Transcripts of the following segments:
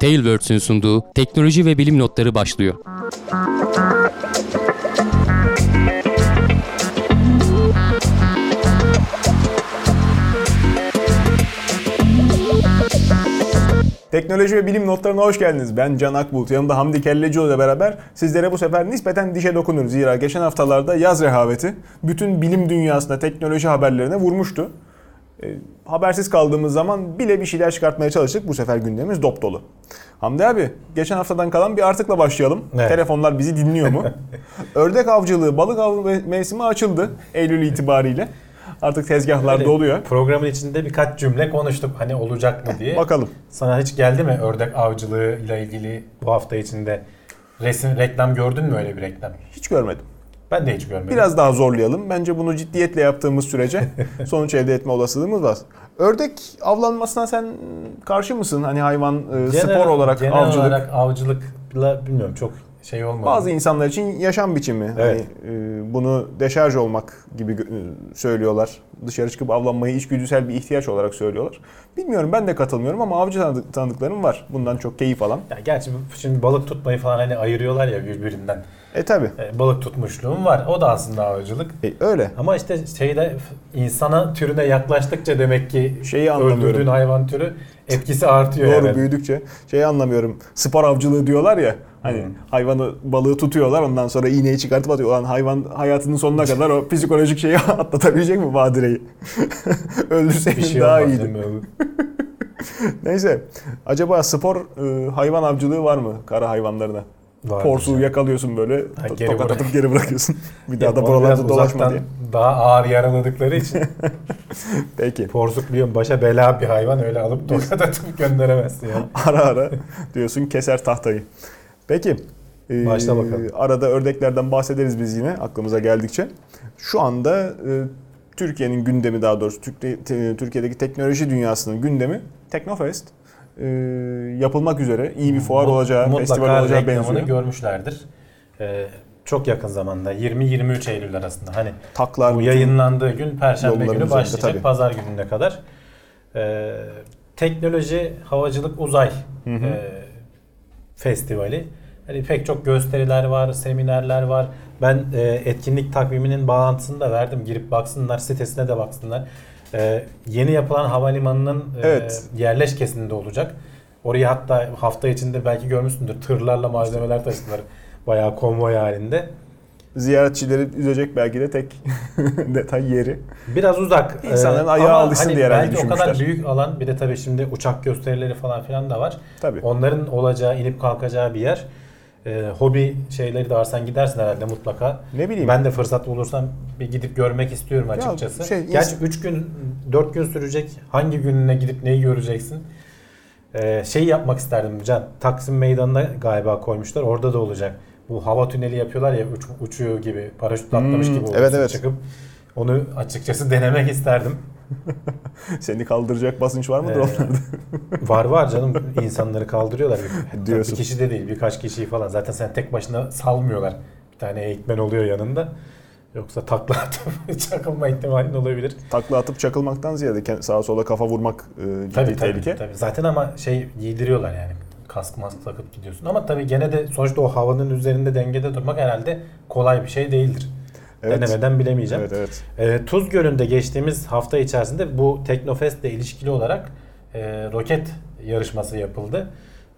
Tailwords'ün sunduğu teknoloji ve bilim notları başlıyor. Teknoloji ve bilim notlarına hoş geldiniz. Ben Can Akbulut. Yanımda Hamdi Kellecioğlu ile beraber sizlere bu sefer nispeten dişe dokunuruz. Zira geçen haftalarda yaz rehaveti bütün bilim dünyasında teknoloji haberlerine vurmuştu. E, habersiz kaldığımız zaman bile bir şeyler çıkartmaya çalıştık. Bu sefer gündemimiz dop dolu. Hamdi abi geçen haftadan kalan bir artıkla başlayalım. Evet. Telefonlar bizi dinliyor mu? Ördek avcılığı, balık av mevsimi açıldı Eylül itibariyle. Artık tezgahlar Öyle doluyor. Programın içinde birkaç cümle konuştuk hani olacak mı diye. Bakalım. Sana hiç geldi mi ördek avcılığı ile ilgili bu hafta içinde resim reklam gördün mü öyle bir reklam? Hiç görmedim. Ben de hiç görmedim. Biraz daha zorlayalım. Bence bunu ciddiyetle yaptığımız sürece sonuç elde etme olasılığımız var. Ördek avlanmasına sen karşı mısın? Hani hayvan e, Genel- spor olarak genel avcılık. olarak avcılıkla bilmiyorum çok şey olmadı. Bazı insanlar için yaşam biçimi. Evet. Hani e, bunu deşarj olmak gibi e, söylüyorlar. Dışarı çıkıp avlanmayı içgüdüsel bir ihtiyaç olarak söylüyorlar. Bilmiyorum ben de katılmıyorum ama avcı tanıdık- tanıdıklarım var. Bundan çok keyif alan. ya gerçi şimdi balık tutmayı falan hani ayırıyorlar ya birbirinden. E tabi. E, balık tutmuşluğum var. O da aslında avcılık. E, öyle. Ama işte şeyde insana türüne yaklaştıkça demek ki Şeyi anlamıyorum. öldürdüğün hayvan türü etkisi artıyor Doğru yani. büyüdükçe şeyi anlamıyorum. Spor avcılığı diyorlar ya. Hani Hmm. hayvanı balığı tutuyorlar ondan sonra iğneyi çıkartıp atıyor. Ulan hayvan hayatının sonuna kadar o psikolojik şeyi atlatabilecek mi badireyi? Öldürseydin şey daha iyiydi. Neyse. Acaba spor e, hayvan avcılığı var mı kara hayvanlarına? Vardır Porsuğu ya. yakalaıyorsun böyle Ha, geri tokat bırak. atıp geri bırakıyorsun. bir daha da buralarda dolaşma diye. Daha ağır yaraladıkları için Peki. porsuk biliyorum başa bela bir hayvan öyle alıp tokat atıp gönderemezsin yani. Ara ara diyorsun keser tahtayı. Peki. e, Başla bakalım. Arada ördeklerden bahsederiz biz yine aklımıza geldikçe. Şu anda e, Türkiye'nin gündemi daha doğrusu Türkiye'deki teknoloji dünyasının gündemi Teknofest. E, yapılmak üzere iyi bir fuar olacağı, Mutlaka festival olacağı benziyor. görmüşlerdir. Ee, çok yakın zamanda 20-23 Eylül arasında hani Taklar, bu yayınlandığı gün Perşembe günü üzerinde, başlayacak tabii. Pazar gününe kadar. Ee, teknoloji, havacılık, uzay Hı hı. e, festivali. Hani pek çok gösteriler var, seminerler var. Ben e, etkinlik takviminin bağlantısını da verdim. Girip baksınlar, sitesine de baksınlar. E, yeni yapılan havalimanının e, Evet. yerleşkesinde olacak. Oraya hatta hafta içinde belki görmüşsündür tırlarla malzemeler taşıdılar. Bayağı konvoy halinde. ziyaretçileri üzecek belki de tek detay yeri. Biraz uzak. İnsanların Ee, ayağı alışsın hani diye herhalde belki o kadar büyük alan bir de tabii şimdi uçak gösterileri falan filan da var. Tabii. Onların olacağı, inip kalkacağı bir yer. Ee, hobi şeyleri de var. Sen gidersin herhalde mutlaka. Ne bileyim. Ben de fırsat bulursam bir gidip görmek istiyorum açıkçası. şey, Gerçi ins- 3 gün, 4 gün sürecek. Hangi gününe gidip neyi göreceksin? Ee, şey yapmak isterdim Can. Taksim Meydanı'na galiba koymuşlar. Orada da olacak. Bu hava tüneli yapıyorlar ya uç, uçuyor gibi. Paraşütle atlamış Hmm, gibi evet, evet. çıkıp. Onu açıkçası denemek isterdim. Seni kaldıracak basınç var mıdır Ee, onlarda? Var var canım insanları kaldırıyorlar. Diyorsun. bir kişi de değil birkaç kişiyi falan. Zaten sen tek başına salmıyorlar. Bir tane eğitmen oluyor yanında. Yoksa takla atıp çakılma ihtimalin olabilir. Takla atıp çakılmaktan ziyade sağa sola kafa vurmak e, ciddi Tabii, tabii tehlike. tabii. Zaten ama şey giydiriyorlar yani. Kask mask takıp gidiyorsun. Ama tabii gene de sonuçta o havanın üzerinde dengede durmak herhalde kolay bir şey değildir. Evet. Denemeden bilemeyeceğim. Evet evet. Ee, Tuz Gölü'nde geçtiğimiz hafta içerisinde bu Teknofest ile ilişkili olarak e, roket yarışması yapıldı.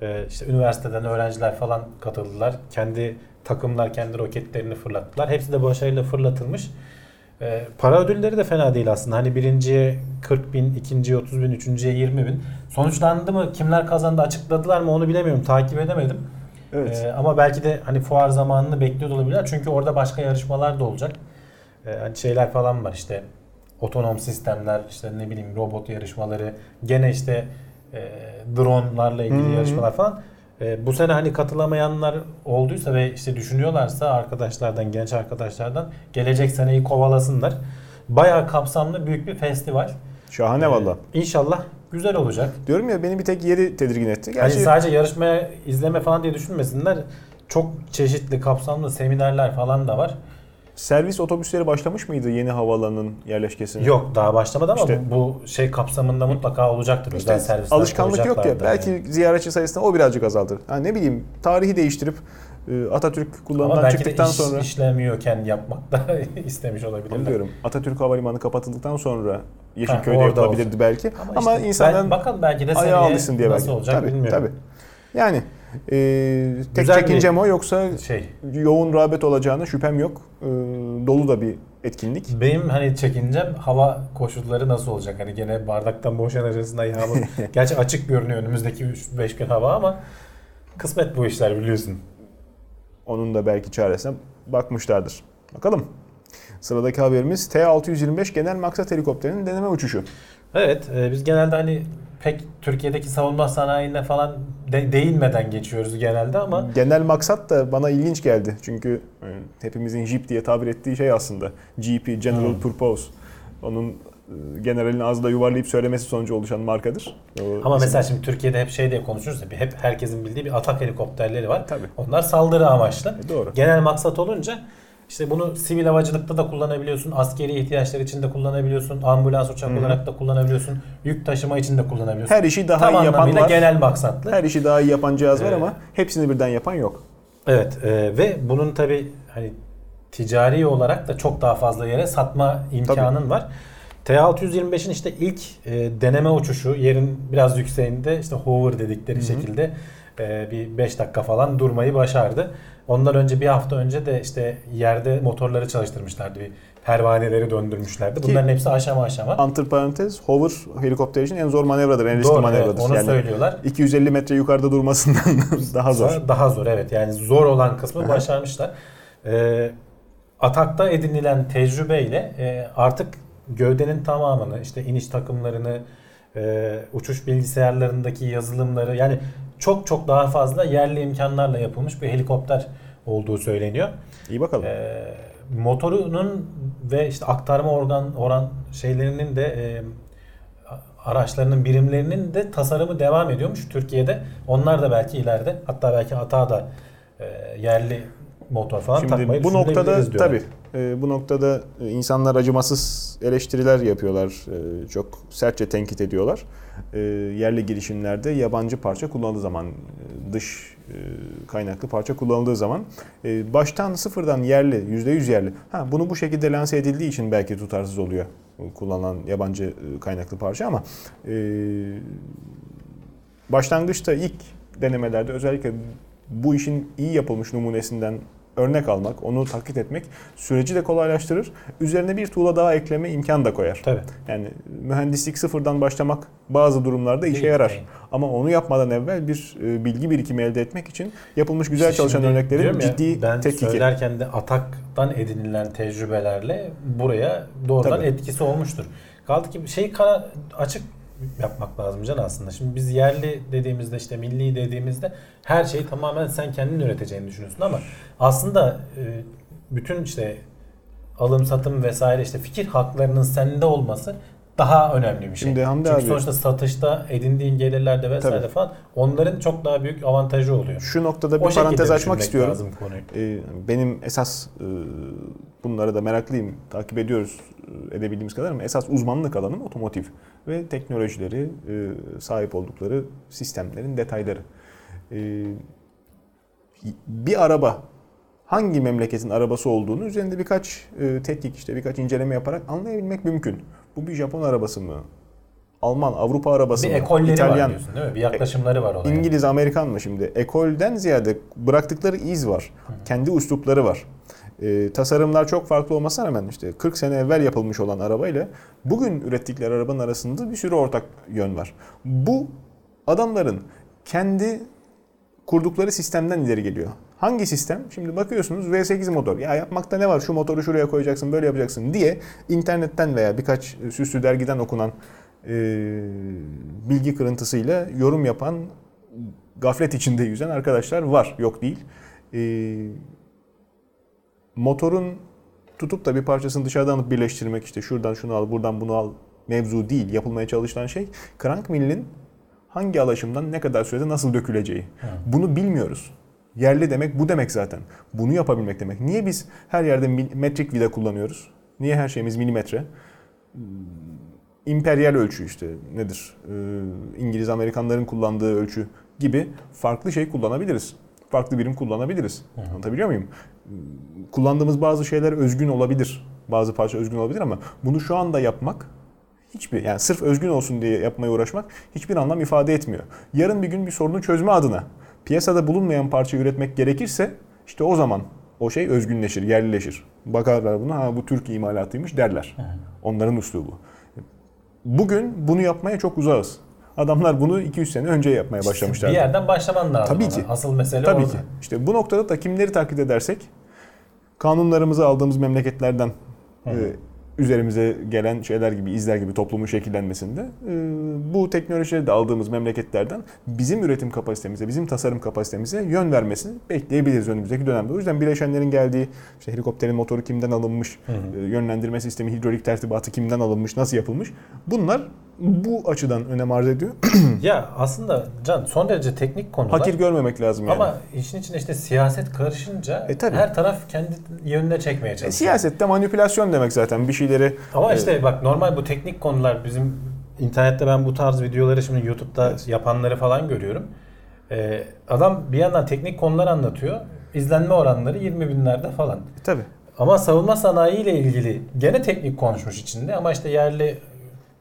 E, işte üniversiteden öğrenciler falan katıldılar. Kendi takımlar kendi roketlerini fırlattılar. Hepsi de başarıyla fırlatılmış. E, para ödülleri de fena değil aslında. Hani birinciye 40 bin, ikinciye 30 bin, üçüncüye 20 bin. Sonuçlandı mı? Kimler kazandı? Açıkladılar mı? Onu bilemiyorum. Takip edemedim. Evet. Ee, ama belki de hani fuar zamanını bekliyor olabilirler. Çünkü orada başka yarışmalar da olacak. Ee, hani şeyler falan var işte otonom sistemler, işte ne bileyim robot yarışmaları, gene işte e, dronelarla ilgili Hı hı. yarışmalar falan. E, bu sene hani katılamayanlar olduysa ve işte düşünüyorlarsa arkadaşlardan, genç arkadaşlardan gelecek seneyi kovalasınlar. Bayağı kapsamlı büyük bir festival. Şahane Ee, valla. İnşallah güzel olacak. Diyorum ya beni bir tek yeri tedirgin etti. Hani Gerçi sadece yarışmaya izleme falan diye düşünmesinler. Çok çeşitli kapsamlı seminerler falan da var. Servis otobüsleri başlamış mıydı yeni havaalanının yerleşkesine? Yok daha başlamadı ama İşte- bu şey kapsamında mutlaka olacaktır. İşte servisler alışkanlık yok ya. koyacaklardır Belki yani. ziyaretçi sayısını o birazcık azaltır. Ha, ne bileyim tarihi değiştirip Atatürk Ama kullanımdan çıktıktan iş, sonra işlemiyorken yapmak da istemiş olabilirler. Onu diyorum. Atatürk Havalimanı kapatıldıktan sonra Yeşilköy'de orada yapılabilirdi olsun. belki. Ama, Ama, işte insanların ben, bakalım belki de ayağı alışsın diye nasıl belki. olacak tabii, bilmiyorum. Tabii. Yani e, tek Güzel çekincem o yoksa Şey, yoğun rağbet olacağına şüphem yok. E, dolu da bir etkinlik. benim hani çekincem hava koşulları nasıl olacak? Hani gene bardaktan boşanacağız ayağımı. Gerçi açık görünüyor önümüzdeki 3-5 gün hava ama kısmet bu işler biliyorsun. Onun da belki çaresine bakmışlardır. Bakalım. Sıradaki haberimiz T-625 genel maksat helikopterinin deneme uçuşu. Evet, e, biz genelde hani pek Türkiye'deki savunma sanayine falan de- değinmeden geçiyoruz genelde ama Genel maksat da bana ilginç geldi. Çünkü e, hepimizin JIP diye tabir ettiği şey aslında. GP, General Hmm. Purpose. Onun e, generalin ağzıyla yuvarlayıp söylemesi sonucu oluşan markadır. O ama isim- mesela şimdi Türkiye'de hep şey diye konuşuruz ya, hep herkesin bildiği bir atak helikopterleri var. Tabii. Onlar saldırı amaçlı. E, Doğru. Genel maksat olunca işte bunu sivil havacılıkta da kullanabiliyorsun, askeri ihtiyaçlar için de kullanabiliyorsun, ambulans uçak Hı hı. olarak da kullanabiliyorsun, yük taşıma için de kullanabiliyorsun. Her işi daha Tam iyi yapan var. genel maksatlı. Her işi daha iyi yapan cihaz var Evet. ama hepsini birden yapan yok. Evet e, ve bunun tabi hani ticari olarak da çok daha fazla yere satma imkanın var. T625'in işte ilk e, deneme uçuşu yerin biraz yükseğinde işte hover dedikleri Hı hı. şekilde e, bir 5 dakika falan durmayı başardı. Ondan önce bir hafta önce de işte yerde motorları çalıştırmışlardı. Bir pervaneleri döndürmüşlerdi. Ki- Bunların hepsi aşama aşama. Antiparantez hover helikopter için en zor manevradır, en riskli Doğru, evet, manevradır. onu yani söylüyorlar. 250 metre yukarıda durmasından daha zor. Daha zor evet. Yani zor olan kısmı başarmışlar. Ee, atakta edinilen tecrübeyle e, artık gövdenin tamamını işte iniş takımlarını e, uçuş bilgisayarlarındaki yazılımları yani çok çok daha fazla yerli imkanlarla yapılmış bir helikopter olduğu söyleniyor. İyi bakalım. E, motorunun ve işte aktarma organ oran şeylerinin de e, araçlarının birimlerinin de tasarımı devam ediyormuş Türkiye'de. Onlar da belki ileride hatta belki hata da e, yerli motor falan Şimdi takmayı bu noktada tabii e, bu noktada insanlar acımasız eleştiriler yapıyorlar. E, çok sertçe tenkit ediyorlar. E, yerli girişimlerde yabancı parça kullanıldığı zaman e, dış e, kaynaklı parça kullanıldığı zaman e, baştan sıfırdan yerli %100 yerli. Ha bunu bu şekilde lanse edildiği için belki tutarsız oluyor kullanılan yabancı kaynaklı parça ama başlangıçta ilk denemelerde özellikle bu işin iyi yapılmış numunesinden örnek almak, onu taklit etmek süreci de kolaylaştırır. Üzerine bir tuğla daha ekleme imkan da koyar. Tabii. Yani mühendislik sıfırdan başlamak bazı durumlarda işe yarar. değil. Ama onu yapmadan evvel bir e, bilgi birikimi elde etmek için yapılmış güzel İşte çalışan örneklerin diyorum ya, ciddi ben tetkiki. söylerken de ataktan edinilen tecrübelerle buraya doğrudan Tabii. etkisi olmuştur. Kaldı ki şey kara açık yapmak lazım can aslında. Şimdi biz yerli dediğimizde işte milli dediğimizde her şeyi tamamen sen kendin üreteceğini düşünüyorsun ama aslında e, bütün işte alım satım vesaire işte fikir haklarının sende olması daha önemli bir şey. Şimdi Hamdi Çünkü abi- sonuçta satışta edindiğin gelirlerde vesaire Tabii. falan onların çok daha büyük avantajı oluyor. Şu noktada bir O parantez açmak istiyorum. lazım konuyu. Ee, benim esas e, bunlara da meraklıyım. Takip ediyoruz e, edebildiğimiz kadar ama esas uzmanlık alanım otomotiv ve teknolojileri, e, sahip oldukları sistemlerin detayları. E, bir araba hangi memleketin arabası olduğunu üzerinde birkaç e, tetkik işte birkaç inceleme yaparak anlayabilmek mümkün. Bu bir Japon arabası mı? Alman, Avrupa arabası Bir mı? ekolleri var İtalyan, diyorsun değil mi? Bir yaklaşımları var olaya. İngiliz, Amerikan mı şimdi? Ekolden ziyade bıraktıkları iz var. Kendi üslupları var. Ee, tasarımlar çok farklı olmasına rağmen işte 40 sene evvel yapılmış olan arabayla bugün ürettikleri arabanın arasında bir sürü ortak yön var. Bu adamların kendi kurdukları sistemden ileri geliyor. Hangi sistem? Şimdi bakıyorsunuz V8 motor. Ya yapmakta ne var? Şu motoru şuraya koyacaksın, böyle yapacaksın diye internetten veya birkaç süslü dergiden okunan e, bilgi kırıntısıyla yorum yapan gaflet içinde yüzen arkadaşlar var. Yok değil. E, motorun tutup da bir parçasını dışarıdan alıp birleştirmek işte şuradan şunu al, buradan bunu al mevzu değil. Yapılmaya çalışılan şey crank millin hangi alaşımdan ne kadar sürede nasıl döküleceği. Bunu bilmiyoruz. Yerli demek bu demek zaten. Bunu yapabilmek demek. Niye biz her yerde metrik vida kullanıyoruz? Niye her şeyimiz milimetre? İmperyal ölçü işte nedir? Ee, İngiliz Amerikanların kullandığı ölçü gibi farklı şey kullanabiliriz. Farklı birim kullanabiliriz. Anlatabiliyor muyum? Kullandığımız bazı şeyler özgün olabilir. Bazı parça özgün olabilir ama bunu şu anda yapmak hiçbir yani sırf özgün olsun diye yapmaya uğraşmak hiçbir anlam ifade etmiyor. Yarın bir gün bir sorunu çözme adına piyasada bulunmayan parça üretmek gerekirse işte o zaman o şey özgünleşir, yerlileşir. Bakarlar buna ha bu Türk imalatıymış derler. Onların üslubu. Bugün bunu yapmaya çok uzağız. Adamlar bunu 200 sene önce yapmaya başlamışlar. Bir yerden başlaman lazım. Tabii ama. ki. Asıl mesele Tabii orada. ki. İşte bu noktada da kimleri taklit edersek kanunlarımızı aldığımız memleketlerden e, üzerimize gelen şeyler gibi, izler gibi toplumun şekillenmesinde e, bu teknolojileri de aldığımız memleketlerden bizim üretim kapasitemize, bizim tasarım kapasitemize yön vermesini bekleyebiliriz önümüzdeki dönemde. O yüzden bileşenlerin geldiği, işte helikopterin motoru kimden alınmış, e, yönlendirme sistemi, hidrolik tertibatı kimden alınmış, nasıl yapılmış bunlar bu açıdan önem arz ediyor. Ya aslında Can son derece teknik konular. Hakir görmemek lazım yani. Ama işin içine işte siyaset karışınca E, tabii. her taraf kendi yönüne çekmeye E, çalışıyor. siyasette manipülasyon demek zaten bir şeyleri Ama e, işte bak normal bu teknik konular bizim internette ben bu tarz videoları şimdi YouTube'da Evet. yapanları falan görüyorum. Ee, adam bir yandan teknik konular anlatıyor. İzlenme oranları 20 binlerde falan. tabii. Ama savunma sanayi ile ilgili gene teknik konuşmuş içinde ama işte yerli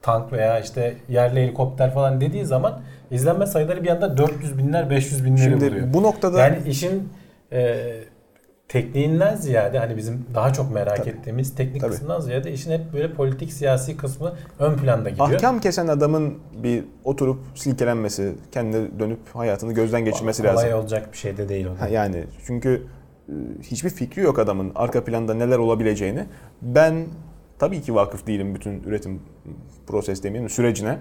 tank veya işte yerli helikopter falan dediği zaman izlenme sayıları bir anda 400 binler 500 binleri Şimdi buluyor. bu noktada Yani işin e, tekniğinden ziyade hani bizim daha çok merak Tabii. ettiğimiz teknik Tabii. kısmından ziyade işin hep böyle politik siyasi kısmı ön planda gidiyor. ahkam kesen adamın bir oturup silkelenmesi, kendine dönüp hayatını gözden geçirmesi Kolay lazım. olacak bir şey de değil o yani çünkü e, hiçbir fikri yok adamın arka planda neler olabileceğini. Ben tabii ki vakıf değilim bütün üretim proses demeyeyim de sürecine.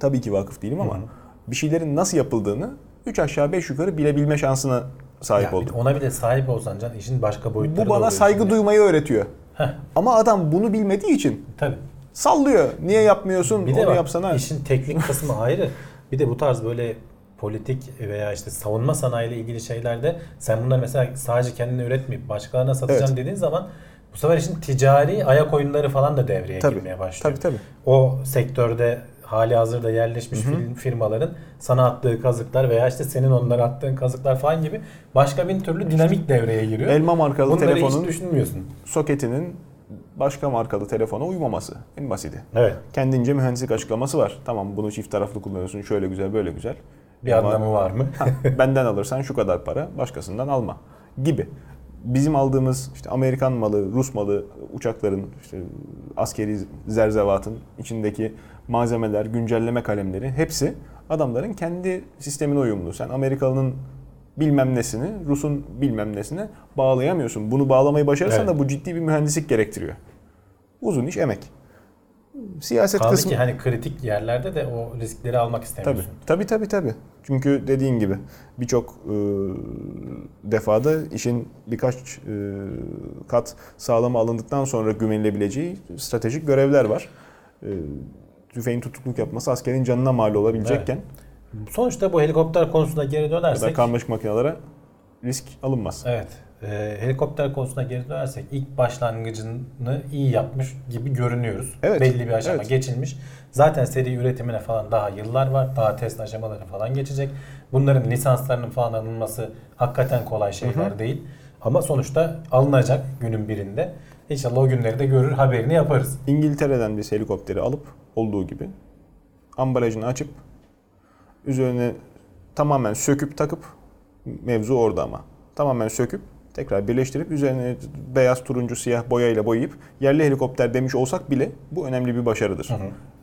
Tabii ki vakıf değilim ama Hı hı. bir şeylerin nasıl yapıldığını 3 aşağı 5 yukarı bilebilme şansına sahip Ya bir de oldum. ona bir de sahip olsan can işin başka boyutları Bu bana saygı şimdi. duymayı öğretiyor. Heh. Ama adam bunu bilmediği için Tabii. sallıyor. Niye yapmıyorsun? Bir de Onu bak, yapsana. işin teknik kısmı ayrı. Bir de bu tarz böyle politik veya işte savunma sanayiyle ilgili şeylerde sen bunları mesela sadece kendine üretmeyip başkalarına satacağım Evet. dediğin zaman bu sefer işin ticari ayak oyunları falan da devreye Tabii. girmeye başlıyor. Tabii tabii. O sektörde hali hazırda yerleşmiş fir- firmaların sana attığı kazıklar veya işte senin onlara attığın kazıklar falan gibi başka bir türlü dinamik devreye giriyor. Elma markalı Bunları telefonun hiç düşünmüyorsun. soketinin başka markalı telefona uymaması. En basiti. Evet. Kendince mühendislik açıklaması var. Tamam bunu çift taraflı kullanıyorsun. Şöyle güzel, böyle güzel. Bir Ama anlamı var mı? benden alırsan şu kadar para, başkasından alma gibi. Bizim aldığımız işte Amerikan malı, Rus malı uçakların işte askeri zerzevatın içindeki malzemeler, güncelleme kalemleri hepsi adamların kendi sistemine uyumlu. Sen Amerikalı'nın bilmem nesini, Rus'un bilmem nesini bağlayamıyorsun. Bunu bağlamayı başarırsan Evet. da bu ciddi bir mühendislik gerektiriyor. Uzun iş, emek. Siyaset Kaldı kısmı ki hani kritik yerlerde de o riskleri almak Tabii. istemiyorsun. Tabii tabii tabii. Çünkü dediğin gibi birçok e, defada işin birkaç e, kat sağlama alındıktan sonra güvenilebileceği stratejik görevler var. E, tüfeğin tutukluk yapması askerin canına mal olabilecekken Sonuçta bu helikopter konusuna geri ya da dönersek karmaşık makinelere risk alınmaz. Evet. E, helikopter konusuna geri dönersek ilk başlangıcını iyi yapmış gibi görünüyoruz. Evet, Belli bir aşama evet. geçilmiş. Zaten seri üretimine falan daha yıllar var. Daha test aşamaları falan geçecek. Bunların lisanslarının falan alınması hakikaten kolay şeyler değil. Ama sonuçta alınacak günün birinde. İnşallah o günleri de görür haberini yaparız. İngiltere'den biz helikopteri alıp olduğu gibi ambalajını açıp üzerine tamamen söküp takıp mevzu orada ama tamamen söküp tekrar birleştirip üzerine beyaz, turuncu, siyah boyayla boyayıp yerli helikopter demiş olsak bile bu önemli bir başarıdır.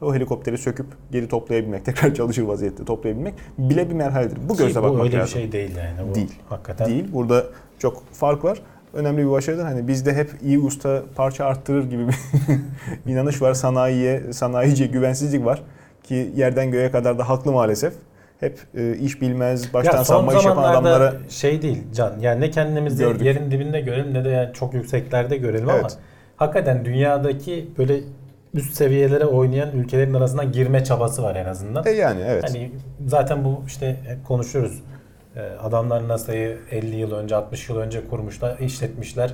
O helikopteri söküp geri toplayabilmek, tekrar çalışır vaziyette toplayabilmek bile bir merhaledir. Bu Ki gözle bu bakmak öyle bir lazım. şey değil yani. Bu Değil. Hakikaten. Değil. Burada çok fark var. Önemli bir başarıdır. Hani bizde hep iyi usta parça arttırır gibi bir inanış var. Sanayiye, sanayiciye güvensizlik var. Ki yerden göğe kadar da haklı maalesef. Hep e, iş bilmez, baştan ya savma iş yapan adamlara şey değil Can. Yani ne kendimizi Gördük. yerin dibinde görelim ne de yani çok yükseklerde görelim ama Evet. hakikaten dünyadaki böyle üst seviyelere oynayan ülkelerin arasına girme çabası var en azından. e yani evet. Hani zaten bu işte hep konuşuyoruz. E, adamlar NASA'yı 50 yıl önce 60 yıl önce kurmuşlar, işletmişler.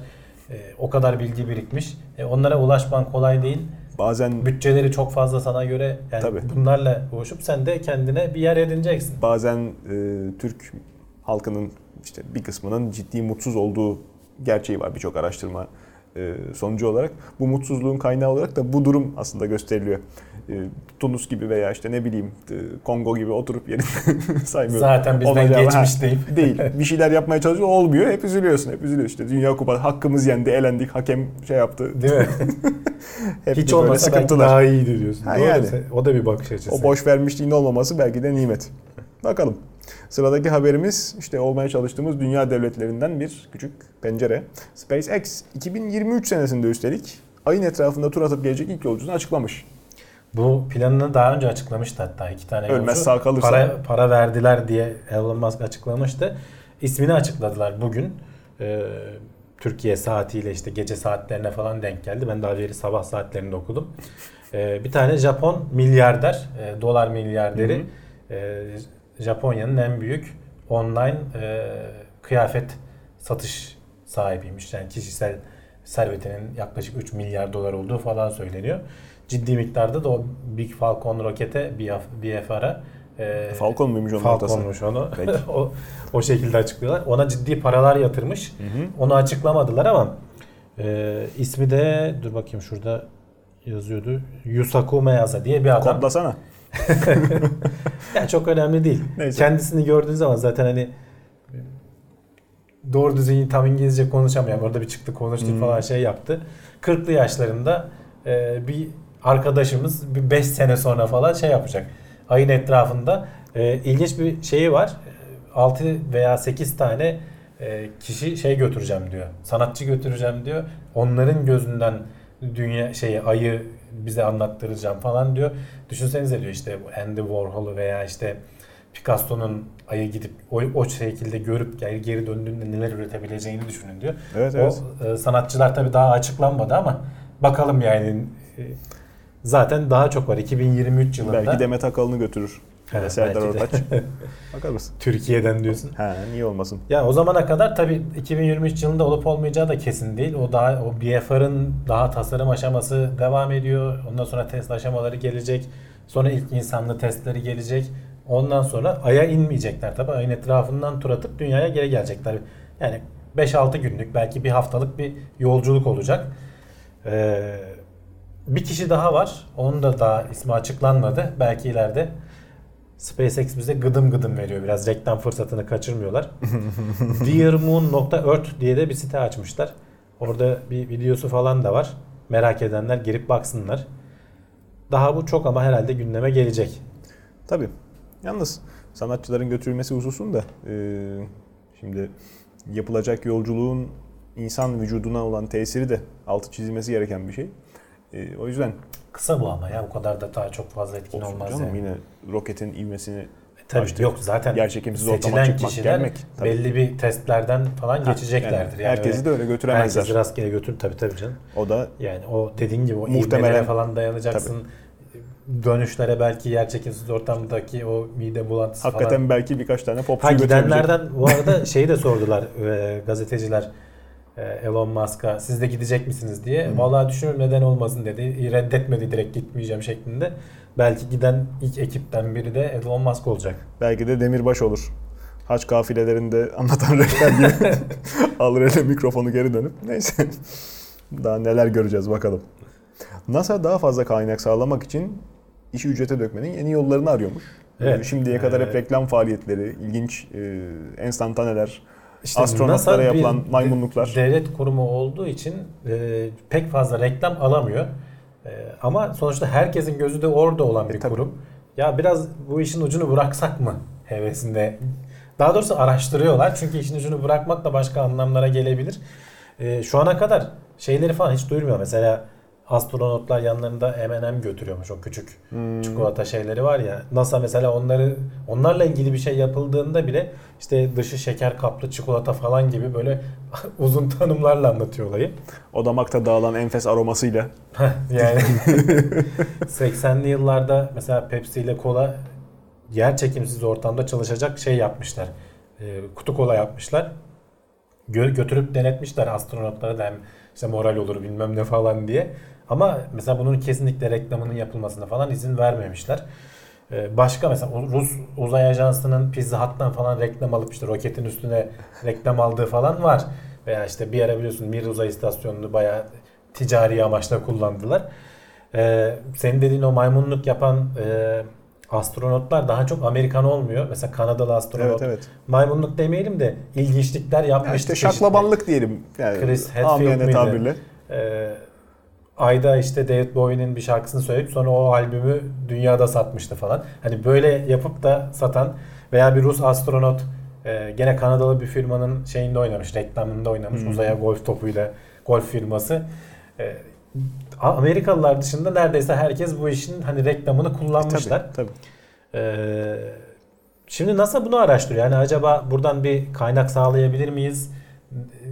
E, o kadar bilgi birikmiş. E, onlara ulaşman kolay değil. Bazen Bütçeleri çok fazla sana göre. Yani Tabii. bunlarla uğraşıp sen de kendine bir yer edineceksin. bazen e, Türk halkının işte bir kısmının ciddi mutsuz olduğu gerçeği var birçok araştırma e, sonucu olarak. Bu mutsuzluğun kaynağı olarak da bu durum aslında gösteriliyor. E, Tunus gibi veya işte ne bileyim e, Kongo gibi oturup yerinde saymıyorum. Zaten bizden Olacağım, geçmiş ha, deyip. Değil. Bir şeyler yapmaya çalışıyor olmuyor. Hep üzülüyorsun. Hep üzülüyorsun. İşte Dünya Kupası hakkımız yendi, elendik, hakem şey yaptı. Değil mi? Hep Hiç olmasa sıkıntılar. daha iyiydi diyorsun. Ha, Doğru. yani. O da bir bakış açısı. O boş vermişliğin olmaması belki de nimet. Bakalım. Sıradaki haberimiz işte olmaya çalıştığımız dünya devletlerinden bir küçük pencere. SpaceX 2023 senesinde üstelik ayın etrafında tur atıp gelecek ilk yolcusunu açıklamış. Bu planını daha önce açıklamıştı hatta iki tane Ölmez yolcu. sağ kalırsa. Para, para verdiler diye Elon Musk açıklamıştı. İsmini açıkladılar bugün. Ee, Türkiye saatiyle işte gece saatlerine falan denk geldi. Ben daha haberi sabah saatlerinde okudum. Ee, bir tane Japon milyarder, e, dolar milyarderi. e, Japonya'nın en büyük online e, kıyafet satış sahibiymiş. Yani kişisel servetinin yaklaşık 3 milyar dolar olduğu falan söyleniyor. Ciddi miktarda da o Big Falcon rokete BF, BFR'a e, Falcon muymuş onun? Falcon'muş onu. O, o şekilde açıklıyorlar. Ona ciddi paralar yatırmış. Hı hı. Onu açıklamadılar ama e, ismi de dur bakayım şurada yazıyordu. Yusaku Miyasa diye bir adam. Kodlasana. Yani çok önemli değil. Neyse. Kendisini gördüğün zaman zaten hani doğru düzgün tam İngilizce konuşamayan orada bir çıktı konuştu Hmm. falan şey yaptı. 40'lı yaşlarında e, bir arkadaşımız bir 5 sene sonra falan şey yapacak. Ayın etrafında e, ilginç bir şeyi var. 6 veya 8 tane e, kişi şey götüreceğim diyor. Sanatçı götüreceğim diyor. Onların gözünden dünya şeyi ayı bize anlattıracağım falan diyor. Düşünsenize diyor işte Andy Warhol'u veya işte Picasso'nun ayı gidip o, o şekilde görüp geri, geri döndüğünde neler üretebileceğini düşünün diyor. Evet evet. O e, sanatçılar tabii daha açıklanmadı ama bakalım yani e, zaten daha çok var 2023 yılında. Belki Demet Akalın'ı götürür. Evet, Serdar. Ortaç. Bakarız. Türkiye'den diyorsun. Ha, niye olmasın? Ya o zamana kadar tabii 2023 yılında olup olmayacağı da kesin değil. O daha o BFR'ın daha tasarım aşaması devam ediyor. Ondan sonra test aşamaları gelecek. Sonra ilk insanlı testleri gelecek. Ondan sonra Ay'a inmeyecekler tabii. Ay'ın etrafından tur atıp dünyaya geri gelecekler. Yani 5-6 günlük belki bir haftalık bir yolculuk olacak. Ee, bir kişi daha var. Onun da daha ismi açıklanmadı. Belki ileride SpaceX bize gıdım gıdım veriyor. Biraz reklam fırsatını kaçırmıyorlar. Dearmoon.earth diye de bir site açmışlar. Orada bir videosu falan da var. Merak edenler girip baksınlar. Daha bu çok ama herhalde gündeme gelecek. Tabii. Yalnız sanatçıların götürülmesi hususunda e, şimdi yapılacak yolculuğun insan vücuduna olan tesiri de altı çizilmesi gereken bir şey. E, o yüzden Kısa bu ama ya bu kadar da daha çok fazla etkin olmaz canım, yani. yine roketin ivmesini Tabii Açtı. yok zaten Yerçekimsiz ortama çıkmak, kişiler gelmek, tabii. belli bir testlerden falan Ha, geçeceklerdir. yani Yani, herkesi de öyle götüremezler. Herkesi rastgele götür tabii tabii canım. O da Yani o dediğin gibi o Muhtemelen- falan dayanacaksın. Dönüşlere belki yerçekimsiz ortamdaki o mide bulantısı hakikaten falan. belki birkaç tane popçu Ha götürebilecek. gidenlerden bu arada şeyi de sordular e, gazeteciler e, Elon Musk'a siz de gidecek misiniz diye. Vallahi düşünüyorum neden olmasın dedi. Reddetmedi direkt gitmeyeceğim şeklinde. Belki giden ilk ekipten biri de Elon Musk olacak. Belki de demirbaş olur. Haç kafilelerinde anlatan rehber gibi alır ele mikrofonu geri dönüp. Neyse. Daha neler göreceğiz bakalım. NASA daha fazla kaynak sağlamak için işi ücrete dökmenin yeni yollarını arıyormuş. Evet. Şimdiye kadar hep Evet. reklam faaliyetleri, ilginç e, enstantaneler, İşte astronotlara yapılan maymunluklar. de- Devlet kurumu olduğu için e, pek fazla reklam alamıyor. E, ama sonuçta herkesin gözü de orada olan bir E, tabii. kurum. Ya biraz bu işin ucunu bıraksak mı hevesinde. Daha doğrusu araştırıyorlar. Çünkü işin ucunu bırakmak da başka anlamlara gelebilir. E, şu ana kadar şeyleri falan hiç duyurmuyor. Mesela astronotlar yanlarında M&M götürüyormuş o küçük Hmm. çikolata şeyleri var ya. NASA mesela onları onlarla ilgili bir şey yapıldığında bile işte dışı şeker kaplı çikolata falan gibi böyle uzun tanımlarla anlatıyor olayı. O damakta dağılan enfes aromasıyla. yani 80'li yıllarda mesela Pepsi ile kola yer çekimsiz ortamda çalışacak şey yapmışlar. e, kutu kola yapmışlar. Gö- götürüp denetmişler astronotlara da hem işte moral olur bilmem ne falan diye. Ama mesela bunun kesinlikle reklamının yapılmasına falan izin vermemişler. Ee, Başka mesela Rus uzay ajansının Pizza Hut'tan falan reklam alıp işte roketin üstüne reklam aldığı falan var. Veya işte bir ara biliyorsun Mir uzay istasyonunu bayağı ticari amaçla kullandılar. Ee, senin dediğin o maymunluk yapan e, astronotlar daha çok Amerikan olmuyor. Mesela Kanadalı astronot. Evet evet. Maymunluk demeyelim de ilginçlikler yapmış. Ya işte şaklabanlık diyelim. Yani Chris Hadfield tabirle. Ee, Ayda işte David Bowie'nin bir şarkısını söyleyip sonra o albümü dünyada satmıştı falan. Hani böyle yapıp da satan veya bir Rus astronot e, gene Kanadalı bir firmanın şeyinde oynamış, reklamında oynamış Hmm. uzaya golf topuyla golf firması. E, Amerikalılar dışında neredeyse herkes bu işin hani reklamını kullanmışlar. Tabii, tabii. Ee, şimdi NASA bunu araştırıyor. Yani acaba buradan bir kaynak sağlayabilir miyiz?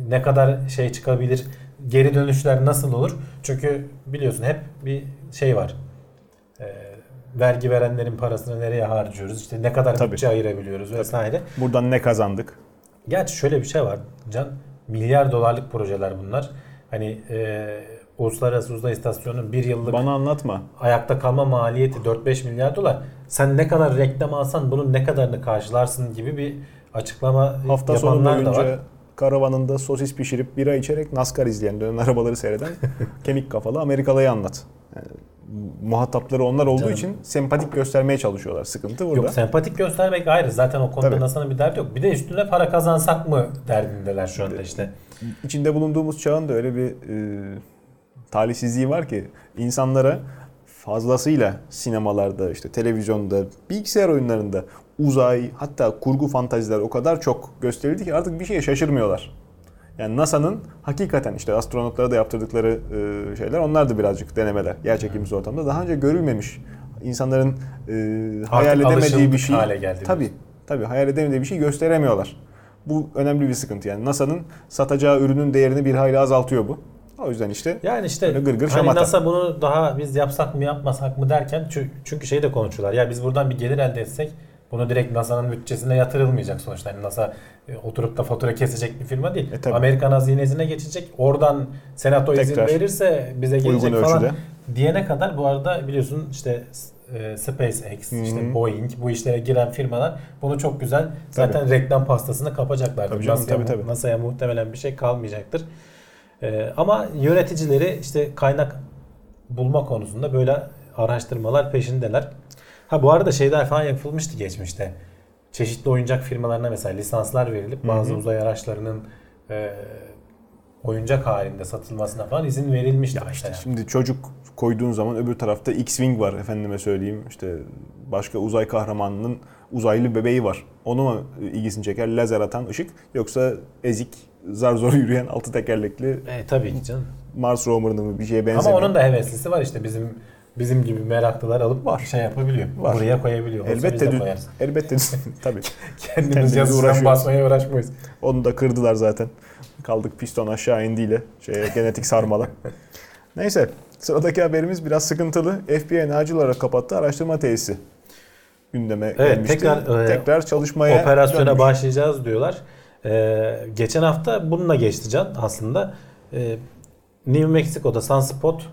Ne kadar şey çıkabilir? Geri dönüşler nasıl olur? Çünkü biliyorsun hep bir şey var. Ee, vergi verenlerin parasını nereye harcıyoruz? İşte ne kadar Tabii. bütçe ayırabiliyoruz vesaire. Buradan ne kazandık? Gerçi şöyle bir şey var Can. Milyar dolarlık projeler bunlar. Hani e, Uluslararası Uzay İstasyonu'nun bir yıllık Bana anlatma. ayakta kalma maliyeti 4-5 milyar dolar. Sen ne kadar reklam alsan bunun ne kadarını karşılarsın gibi bir açıklama Hafta sonu yapanlar da var. boyunca karavanında sosis pişirip bira içerek NASCAR izleyen, dönen arabaları seyreden kemik kafalı Amerikalı'yı anlat. Yani, muhatapları onlar olduğu için sempatik göstermeye çalışıyorlar. Sıkıntı burada. Yok sempatik göstermek ayrı. Zaten o konuda Tabii. NASA'nın bir derdi yok. Bir de üstüne para kazansak mı derdindeler şu anda işte. İçinde bulunduğumuz çağın da öyle bir e, talihsizliği var ki insanlara fazlasıyla sinemalarda, işte televizyonda, bilgisayar oyunlarında uzay hatta kurgu fantaziler o kadar çok gösterildi ki artık bir şeye şaşırmıyorlar. Yani NASA'nın hakikaten işte astronotlara da yaptırdıkları şeyler onlar da birazcık denemeler yerçekimsiz ortamda daha önce görülmemiş insanların e, hayal edemediği bir şey. hale geldi Tabii. Tabii hayal edemediği bir şey gösteremiyorlar. Bu önemli bir sıkıntı yani. NASA'nın satacağı ürünün değerini bir hayli azaltıyor bu. O yüzden işte Yani işte gır gır hani şamata. NASA bunu daha biz yapsak mı yapmasak mı derken çünkü, şey de konuşuyorlar. Ya biz buradan bir gelir elde etsek bunu direkt NASA'nın bütçesine yatırılmayacak sonuçta. Yani NASA e, oturup da fatura kesecek bir firma değil. E, tabii. Amerikan hazinesine geçecek. Oradan senato izin Tekrar. verirse bize gelecek falan ölçüde. diyene kadar bu arada biliyorsun işte e, SpaceX, Hı hı. işte Boeing bu işlere giren firmalar bunu çok güzel zaten reklam pastasını kapacaklar. Tabii NASA'ya, tabii, tabii. NASA'ya muhtemelen bir şey kalmayacaktır. Ee, ama yöneticileri işte kaynak bulma konusunda böyle araştırmalar peşindeler. Ha bu arada şeyler falan yapılmıştı geçmişte. Çeşitli oyuncak firmalarına mesela lisanslar verilip bazı Hı hı. uzay araçlarının e, oyuncak halinde satılmasına falan izin verilmişti. Ya işte mesela. şimdi çocuk koyduğun zaman öbür tarafta X-Wing var efendime söyleyeyim. İşte başka uzay kahramanının uzaylı bebeği var. Onu mu ilgisini çeker lazer atan ışık yoksa ezik zar zor yürüyen altı tekerlekli E, tabii ki canım. Mars rover'ını mı bir şeye Ama benzemiyor. onun da heveslisi var işte bizim bizim gibi meraklılar alıp Var. şey yapabiliyor. Var. Buraya koyabiliyor. Olsa elbette düz, elbette düz- tabii. Kendimiz Kendimiz yazıdan basmaya uğraşmayız. Onu da kırdılar zaten. Kaldık piston aşağı indiyle şeye genetik sarmala. Neyse sıradaki haberimiz biraz sıkıntılı. FBI acil olarak kapattı araştırma tesisi. Gündeme Evet, gelmişti. tekrar, e, tekrar çalışmaya operasyona dönmüş. başlayacağız diyorlar. Ee, geçen hafta bununla geçti Can aslında. Ee, New Mexico'da Sunspot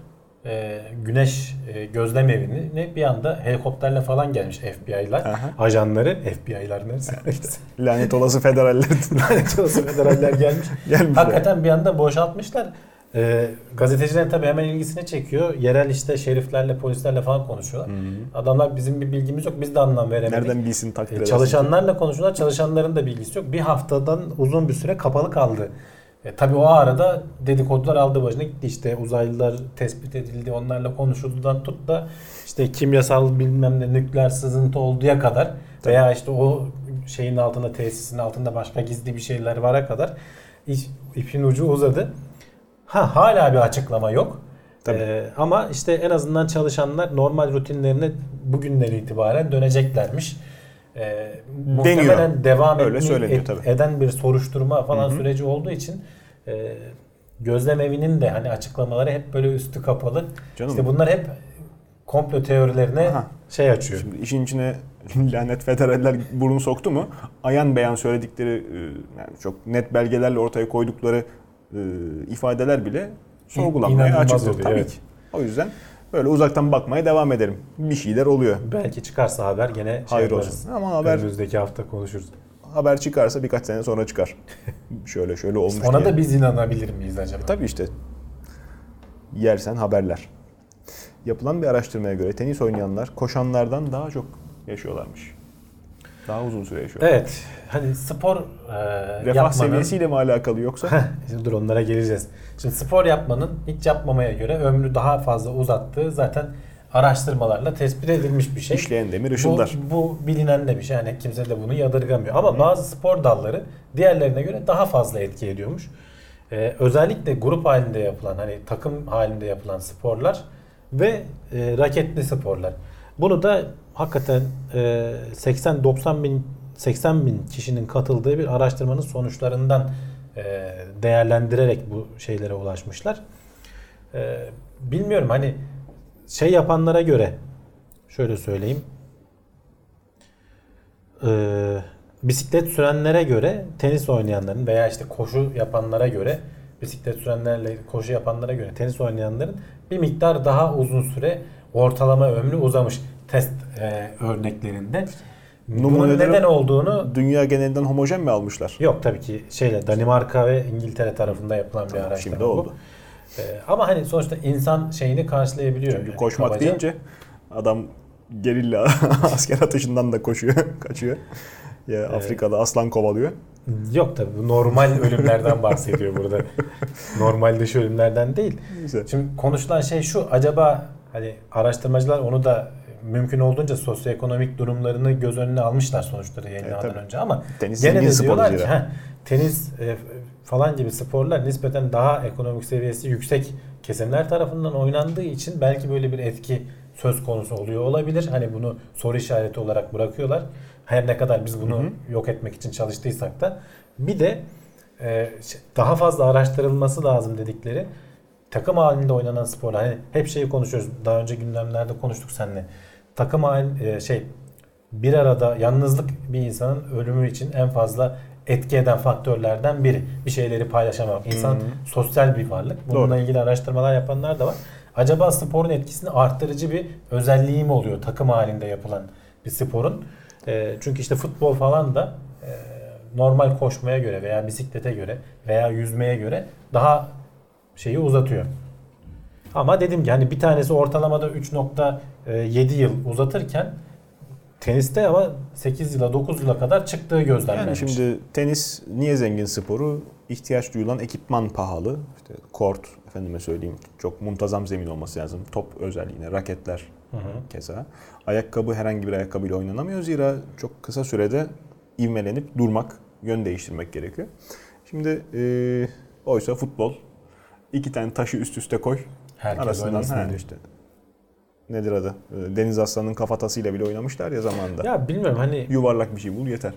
e, güneş e, gözlem evini bir anda helikopterle falan gelmiş FBI'lar. Aha. Ajanları, FBI'lar neyse. Lanet olası federaller Lanet olsun federaller gelmiş. gelmişler. Hakikaten bir anda boşaltmışlar. Ee, gazetecilerin tabii hemen ilgisini çekiyor. Yerel işte şeriflerle, polislerle falan konuşuyorlar. Adamlar bizim bir bilgimiz yok. Biz de anlam veremedik. Nereden bilsin takdir E, çalışanlarla konuşuyorlar. Çalışanların da bilgisi yok. Bir haftadan uzun bir süre kapalı kaldı. E, tabii o arada dedikodular aldı başına gitti. İşte uzaylılar tespit edildi. Onlarla konuşuldudan tut da işte kimyasal bilmem ne nükleer sızıntı olduğuya kadar veya işte o şeyin altında tesisin altında başka gizli bir şeyler vara kadar iş- ipin ucu uzadı. Ha hala bir açıklama yok. Tabii. E, ama işte en azından çalışanlar normal rutinlerine bugünden itibaren döneceklermiş. E, muhtemelen devam Öyle söyleniyor et- tabii. eden bir soruşturma falan Hı hı. süreci olduğu için e, gözlem evinin de hani açıklamaları hep böyle üstü kapalı. Canım. İşte bunlar hep komplo teorilerine Aha. şey açıyor. Şimdi işin içine lanet federaller burun soktu mu? Ayan beyan söyledikleri e, yani çok net belgelerle ortaya koydukları ifadeler bile sorgulanmaya açıktır oluyor, tabii evet. ki. O yüzden böyle uzaktan bakmaya devam edelim. Bir şeyler oluyor. Belki çıkarsa haber gene şey Hayır yaparız. olsun. Ama haber Önümüzdeki hafta konuşuruz. haber çıkarsa birkaç sene sonra çıkar. şöyle şöyle olmuş Ona diye. da biz inanabilir miyiz acaba? Tabii işte yersen haberler. Yapılan bir araştırmaya göre tenis oynayanlar koşanlardan daha çok yaşıyorlarmış. Daha uzun süre yaşıyorlar. Evet. Hani spor e, Refah yapmanın... seviyesiyle mi alakalı yoksa? Şimdi dur onlara geleceğiz. Şimdi spor yapmanın hiç yapmamaya göre ömrü daha fazla uzattığı zaten araştırmalarla tespit edilmiş bir şey. İşleyen demir ışıldar. Bu, bu bilinen de bir şey. Yani kimse de bunu yadırgamıyor. Ama bazı spor dalları diğerlerine göre daha fazla etki ediyormuş. Ee, özellikle grup halinde yapılan hani takım halinde yapılan sporlar ve e, raketli sporlar. Bunu da hakikaten e, 80-90 bin 80 bin kişinin katıldığı bir araştırmanın sonuçlarından e, değerlendirerek bu şeylere ulaşmışlar. E, bilmiyorum hani şey yapanlara göre şöyle söyleyeyim. Bisiklet sürenlere göre tenis oynayanların veya işte koşu yapanlara göre bisiklet sürenlerle koşu yapanlara göre tenis oynayanların bir miktar daha uzun süre ortalama ömrü uzamış test e, örneklerinde. Bunun neden olduğunu Dünya genelinden homojen mi almışlar? yok tabii ki şeyle Danimarka ve İngiltere tarafında yapılan bir araştırma şimdi bu. oldu. Ee, ama hani sonuçta insan şeyini karşılayabiliyor. Çünkü yani koşmak kabaca. deyince adam gerilla asker atışından da koşuyor, kaçıyor. Ya Afrika'da aslan kovalıyor. Yok tabii bu normal ölümlerden bahsediyor burada. Normal dışı ölümlerden değil. Neyse. Şimdi konuşulan şey şu acaba hani araştırmacılar onu da mümkün olduğunca sosyoekonomik durumlarını göz önüne almışlar sonuçları yayınlamadan tabii. önce ama Tenis gene de diyorlar ki. "Heh, tenis e, falan gibi sporlar nispeten daha ekonomik seviyesi yüksek kesimler tarafından oynandığı için belki böyle bir etki söz konusu oluyor olabilir. Hani bunu soru işareti olarak bırakıyorlar. Her ne kadar biz bunu yok etmek için çalıştıysak da bir de e, şey- daha fazla araştırılması lazım dedikleri takım halinde oynanan sporlar. Hani hep şeyi konuşuyoruz. Daha önce gündemlerde konuştuk seninle. Takım halinde şey bir arada yalnızlık bir insanın ölümü için en fazla etki eden faktörlerden biri. Bir şeyleri paylaşamak. İnsan sosyal bir varlık. Bununla Doğru. ilgili araştırmalar yapanlar da var. Acaba sporun etkisini arttırıcı bir özelliği mi oluyor takım halinde yapılan bir sporun? E, çünkü işte futbol falan da e, normal koşmaya göre veya bisiklete göre veya yüzmeye göre daha şeyi uzatıyor. Ama dedim ki hani bir tanesi ortalamada 3.7 yıl uzatırken teniste ama 8 yıla 9 yıla kadar çıktığı gözlemlenmiş. Yani şimdi tenis niye zengin sporu? İhtiyaç duyulan ekipman pahalı. İşte kort, efendime söyleyeyim çok muntazam zemin olması lazım. Top özel yine, raketler Hı hı. keza. Ayakkabı herhangi bir ayakkabıyla oynanamıyor. Zira çok kısa sürede ivmelenip durmak, yön değiştirmek gerekiyor. Şimdi e, oysa futbol iki tane taşı üst üste koy. Herkes arasından ha, işte nedir adı? E, Deniz Aslan'ın kafatasıyla bile oynamışlar ya zamanında. Ya bilmiyorum hani Yuvarlak bir şey bul yeter.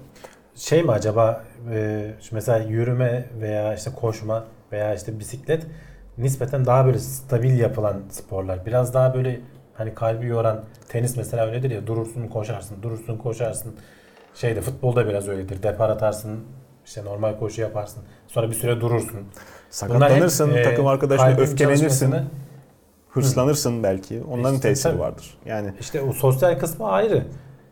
şey mi acaba e, mesela yürüme veya işte koşma veya işte bisiklet nispeten daha böyle stabil yapılan sporlar. Biraz daha böyle hani kalbi yoran tenis mesela öyledir ya durursun koşarsın durursun koşarsın. Şeyde futbolda biraz öyledir. Depar atarsın işte normal koşu yaparsın. Sonra bir süre durursun. Bunlar Sakatlanırsın, hep, e, takım arkadaşına öfkelenirsin, hırslanırsın belki. Onların İşte tesiri tabii. vardır. Yani İşte o sosyal kısmı ayrı.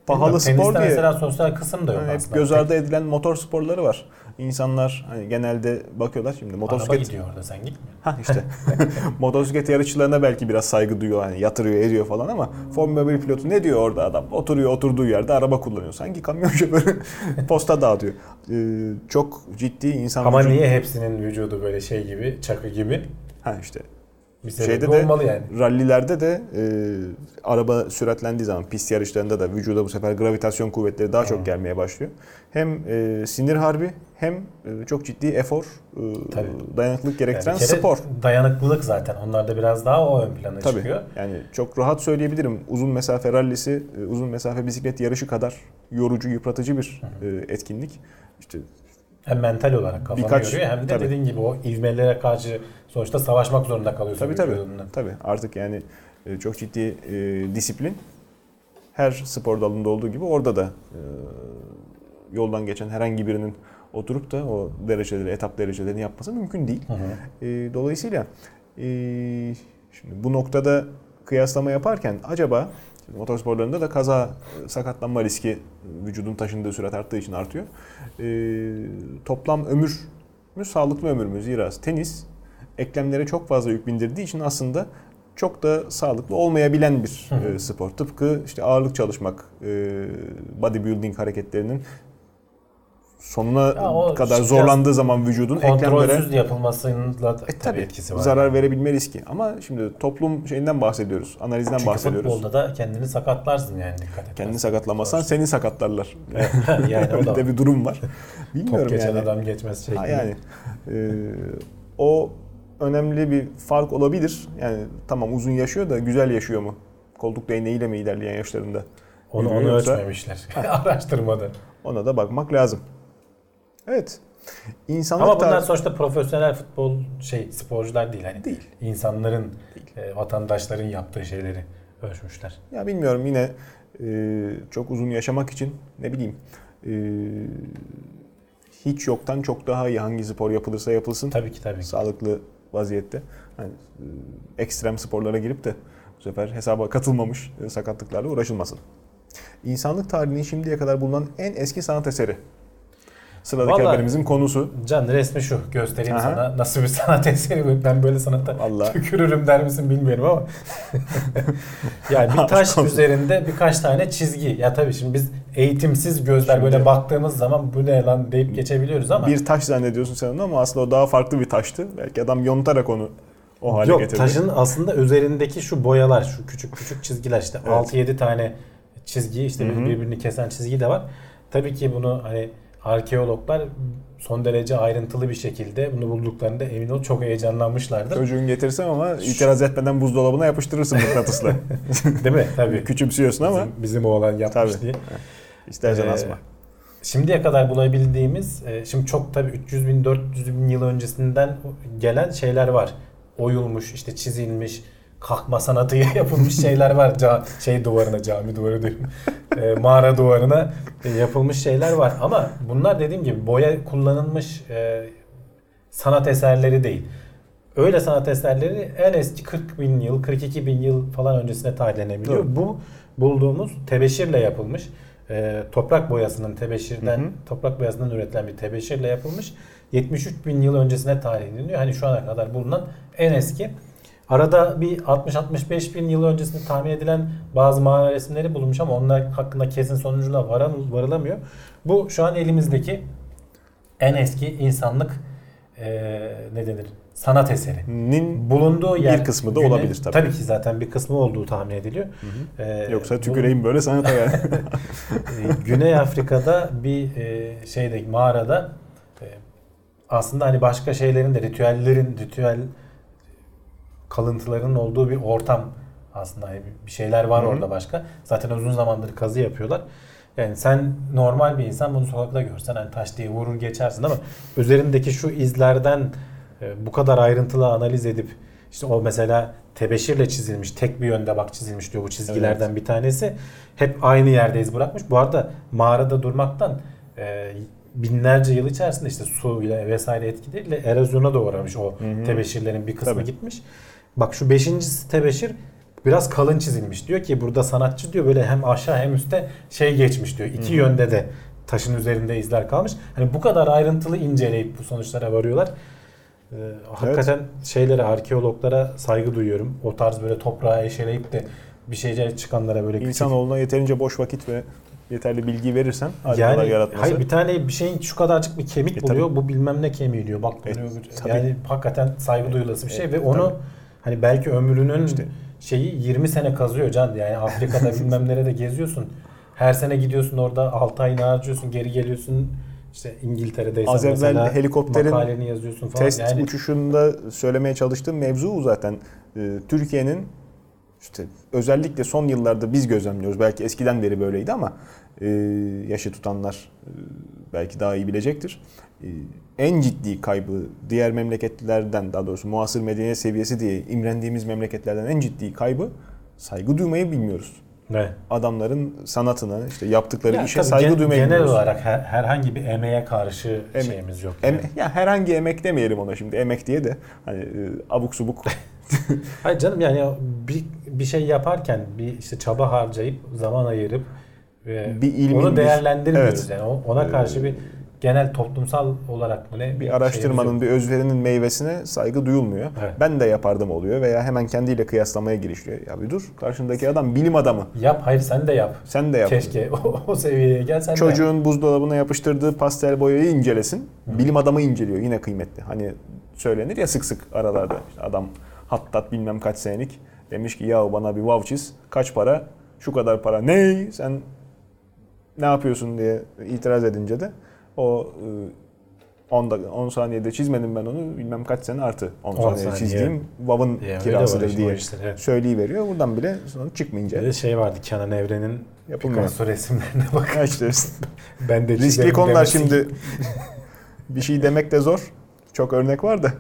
Pahalı Bilmiyorum, spor diye- mesela sosyal kısım da yok hep aslında. göz ardı edilen motor sporları var. İnsanlar hani genelde bakıyorlar şimdi Araba motosiklet gidiyor orada sen gitme. Ha işte. Motosiklet yarışçılarına belki biraz saygı duyuyor. Hani yatırıyor, ediyor falan ama Formula 1 pilotu ne diyor orada adam? Oturuyor oturduğu yerde araba kullanıyor. Sanki kamyon şoförü posta dağıtıyor. Ee, çok ciddi insan Ama vücudu- niye hepsinin vücudu böyle şey gibi, çakı gibi? Ha işte. Bir Şeyde de olmalı yani. rallilerde de e, araba süratlendiği zaman pist yarışlarında da vücuda bu sefer gravitasyon kuvvetleri daha çok gelmeye başlıyor. Hem e, sinir harbi hem e, çok ciddi efor, e, Tabii. dayanıklılık Yani gerektiren kere spor. Dayanıklılık zaten. Onlarda biraz daha o ön plana Tabii. çıkıyor. Yani çok rahat söyleyebilirim. Uzun mesafe rallisi, e, uzun mesafe bisiklet yarışı kadar yorucu, yıpratıcı bir e, etkinlik. İşte Hem mental olarak kafanı Birkaç- yoruyor hem de tabii. dediğin gibi o ivmelere karşı sonuçta savaşmak zorunda kalıyorsun tabii tabii. vücudunla. Tabii artık yani e, çok ciddi e, disiplin. Her spor dalında olduğu gibi orada da e, yoldan geçen herhangi birinin oturup da o dereceleri, etap derecelerini yapması mümkün değil. Hı hı. E, dolayısıyla e, şimdi bu noktada kıyaslama yaparken acaba şimdi motorsporlarında da kaza, sakatlanma riski vücudun taşındığı sürat arttığı için artıyor. E, toplam ömür mü sağlıklı ömür mü? Zira tenis eklemlere çok fazla yük bindirdiği için aslında çok da sağlıklı olmayabilen bir e, spor. Tıpkı işte ağırlık çalışmak, e, bodybuilding hareketlerinin sonuna o kadar zorlandığı zaman vücudun eklemlere Kontrolsüz yapılmasıyla da e, tabii tabii etkisi var. zarar yani. verebilme riski. Ama şimdi toplum şeyinden bahsediyoruz, analizden Çünkü bahsediyoruz. futbolda da kendini sakatlarsın yani dikkat et. Kendini sakatlamazsan seni sakatlarlar. yani o Öyle da de bir durum var. top Bilmiyorum geçen yani. adam geçmez şeklinde. Ha, yani e, o önemli bir fark olabilir. Yani tamam uzun yaşıyor da güzel yaşıyor mu? Koltuk değneğiyle mi ilerleyen yaşlarında? Onu, onu ölçmemişler araştırmada. Ona da bakmak lazım. Evet. İnsanlık Ama bunlar tar- sonuçta profesyonel futbol şey sporcular değil hani. Değil. İnsanların, e, vatandaşların yaptığı şeyleri ölçmüşler. Ya bilmiyorum yine e, çok uzun yaşamak için ne bileyim e, hiç yoktan çok daha iyi hangi spor yapılırsa yapılsın Tabii ki tabii ki. sağlıklı vaziyette. Hani, e, ekstrem sporlara girip de bu sefer hesaba katılmamış e, sakatlıklarla uğraşılmasın. İnsanlık tarihinin şimdiye kadar bulunan en eski sanat eseri. Sıradaki Vallahi- haberimizin konusu. Can resmi şu göstereyim Aha. sana nasıl bir sanat eseri bu. ben böyle sanatta Vallahi. tükürürüm der misin bilmiyorum ama yani bir taş üzerinde birkaç tane çizgi ya tabii şimdi biz eğitimsiz gözler Şimdi- böyle baktığımız zaman bu ne lan deyip geçebiliyoruz ama Bir taş zannediyorsun sen onu ama aslında o daha farklı bir taştı. Belki adam yontarak onu o hale Yok getirdi. taşın aslında üzerindeki şu boyalar şu küçük küçük çizgiler işte Evet. 6-7 tane çizgi işte Hı hı. birbirini kesen çizgi de var. Tabii ki bunu hani arkeologlar son derece ayrıntılı bir şekilde bunu bulduklarında emin ol çok heyecanlanmışlardır. Çocuğun getirsem ama itiraz etmeden buzdolabına yapıştırırsın mıknatısla. Değil mi? Tabii. Küçümsüyorsun ama Bizim, bizim oğlan yapmış Tabii. diye. istersen Ee, asma. Şimdiye kadar bulabildiğimiz, e, şimdi çok tabii 300 bin 400 bin yıl öncesinden gelen şeyler var. Oyulmuş, işte çizilmiş, kalkma sanatı yapılmış şeyler var. Ca- şey duvarına, cami duvarı diyorum. E, mağara duvarına e, yapılmış şeyler var. Ama bunlar dediğim gibi boya kullanılmış e, sanat eserleri değil. Öyle sanat eserleri en eski 40 bin yıl, 42 bin yıl falan öncesine tarihlenebiliyor. Doğru. Bu bulduğumuz tebeşirle yapılmış. e, toprak boyasının tebeşirden, Hı hı. toprak boyasından üretilen bir tebeşirle yapılmış. 73 bin yıl öncesine tarihleniyor. Hani şu ana kadar bulunan en eski. Arada bir 60-65 bin yıl öncesinde tahmin edilen bazı mağara resimleri bulunmuş ama onlar hakkında kesin sonucuna varam- varılamıyor. Bu şu an elimizdeki en eski insanlık eee ne denir? Sanat eseri. Nin Bulunduğu yer Bir kısmı da olabilir tabii. Tabii ki zaten bir kısmı olduğu tahmin ediliyor. Eee, yoksa bu- tüküreyim böyle sanata yani. e, Güney Afrika'da bir e, şeyde mağarada e, aslında hani başka şeylerin de ritüellerin ritüel kalıntılarının olduğu bir ortam aslında hani bir şeyler var Hı hı. orada başka. Zaten uzun zamandır kazı yapıyorlar. Yani sen normal bir insan bunu sokakta görsen hani taş diye vurur geçersin ama üzerindeki şu izlerden e, bu kadar ayrıntılı analiz edip işte o mesela tebeşirle çizilmiş tek bir yönde bak çizilmiş diyor bu çizgilerden bir tanesi hep aynı yerde iz bırakmış. Bu arada mağarada durmaktan e, binlerce yıl içerisinde işte su ile vesaire etkileriyle erozyona da uğramış o Hı hı. tebeşirlerin bir kısmı Tabii. gitmiş. Bak şu beşincisi tebeşir biraz kalın çizilmiş. Diyor ki burada sanatçı diyor böyle hem aşağı hem üstte şey geçmiş diyor. İki Hı hı. yönde de taşın üzerinde izler kalmış. Hani bu kadar ayrıntılı inceleyip bu sonuçlara varıyorlar. Ee, hakikaten şeylere arkeologlara saygı duyuyorum. O tarz böyle toprağa eşeleyip de bir şeyler çıkanlara böyle küçük İnsanoğluna yeterince boş vakit ve yeterli bilgi verirsen yani yaratması. hayır bir tane bir şeyin şu kadarcık bir kemik E, buluyor. Bu bilmem ne kemiği diyor. Bak E, tabii. yani hakikaten saygı duyulası bir şey E, ve onu tabii. Hani belki ömrünün İşte. şeyi 20 sene kazıyor can. Yani Afrika'da bilmem nerede geziyorsun. Her sene gidiyorsun orada 6 ayını harcıyorsun, geri geliyorsun. İşte İngiltere'deysen Az evvel helikopterin makaleni yazıyorsun falan. Test yani uçuşunda söylemeye çalıştığım mevzu o zaten. Ee, Türkiye'nin işte özellikle son yıllarda biz gözlemliyoruz. Belki eskiden beri böyleydi ama e, yaşı tutanlar e, belki daha iyi bilecektir. E, en ciddi kaybı diğer memleketlerden daha doğrusu muasır medeniyet seviyesi diye imrendiğimiz memleketlerden en ciddi kaybı saygı duymayı bilmiyoruz. Ne? Adamların sanatına, işte yaptıkları Ya işe saygı gen- duymayı Genel olarak her- herhangi bir emeğe karşı Eme- şeyimiz yok. Yani. ya herhangi emek demeyelim ona şimdi. Emek diye de hani e, abuk subuk Hayır canım yani bir, bir şey yaparken bir işte çaba harcayıp zaman ayırıp e, Bir ilmin onu bir- değerlendirmiyoruz Evet. yani ona karşı bir genel toplumsal olarak mı ne bir şeyimiz araştırmanın, bir özverinin meyvesine saygı duyulmuyor. Evet. Ben de yapardım oluyor veya hemen kendiyle kıyaslamaya girişiyor. Ya bir dur, karşındaki adam bilim adamı. yap hayır sen de yap. Sen de yap. Keşke o, o seviyeye gel sen de yap. Çocuğun buzdolabına yapıştırdığı pastel boyayı incelesin. Bilim adamı inceliyor. Yine kıymetli. Hani söylenir ya sık sık aralarda. İşte adam hattat bilmem kaç senelik demiş ki ya bana bir wow çiz. Kaç para? Şu kadar para. Ne? Sen ne yapıyorsun diye itiraz edince de o 10 dakika 10 saniyede çizmedim ben onu bilmem kaç sene artı 10 On saniyede saniye. çizdiğim WoW'ın Ya öyle var kirasıdır işte o diye işler, evet. söyleyiveriyor. Buradan bile Bir çıkmayınca de şey vardı Kenan Evren'in yapılmıyor. Picasso resimlerine bak. Ha işte Ben de Riskli konular demesi şimdi. bir şey demek de zor. Çok örnek var da.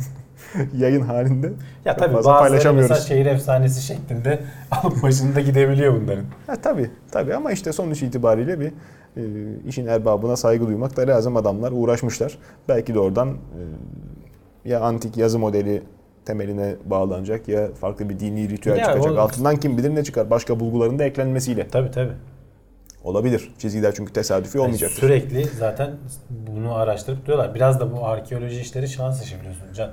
Yayın halinde. Ya tabii fazla paylaşamıyoruz. mesela şehir efsanesi şeklinde alıp başında gidebiliyor bunların. Ha, tabii tabii ama işte sonuç itibariyle bir e, işin erbabına saygı duymak da lazım. Adamlar uğraşmışlar. Belki de oradan e, ya antik yazı modeli temeline bağlanacak ya farklı bir dini ritüel Ya çıkacak. o- Altından kim bilir ne çıkar. Başka bulguların da eklenmesiyle. Tabii tabii. Olabilir. Çizgiler çünkü tesadüfi Yani olmayacaktır. sürekli zaten bunu araştırıp diyorlar. Biraz da bu arkeoloji işleri şans işi biliyorsun Can.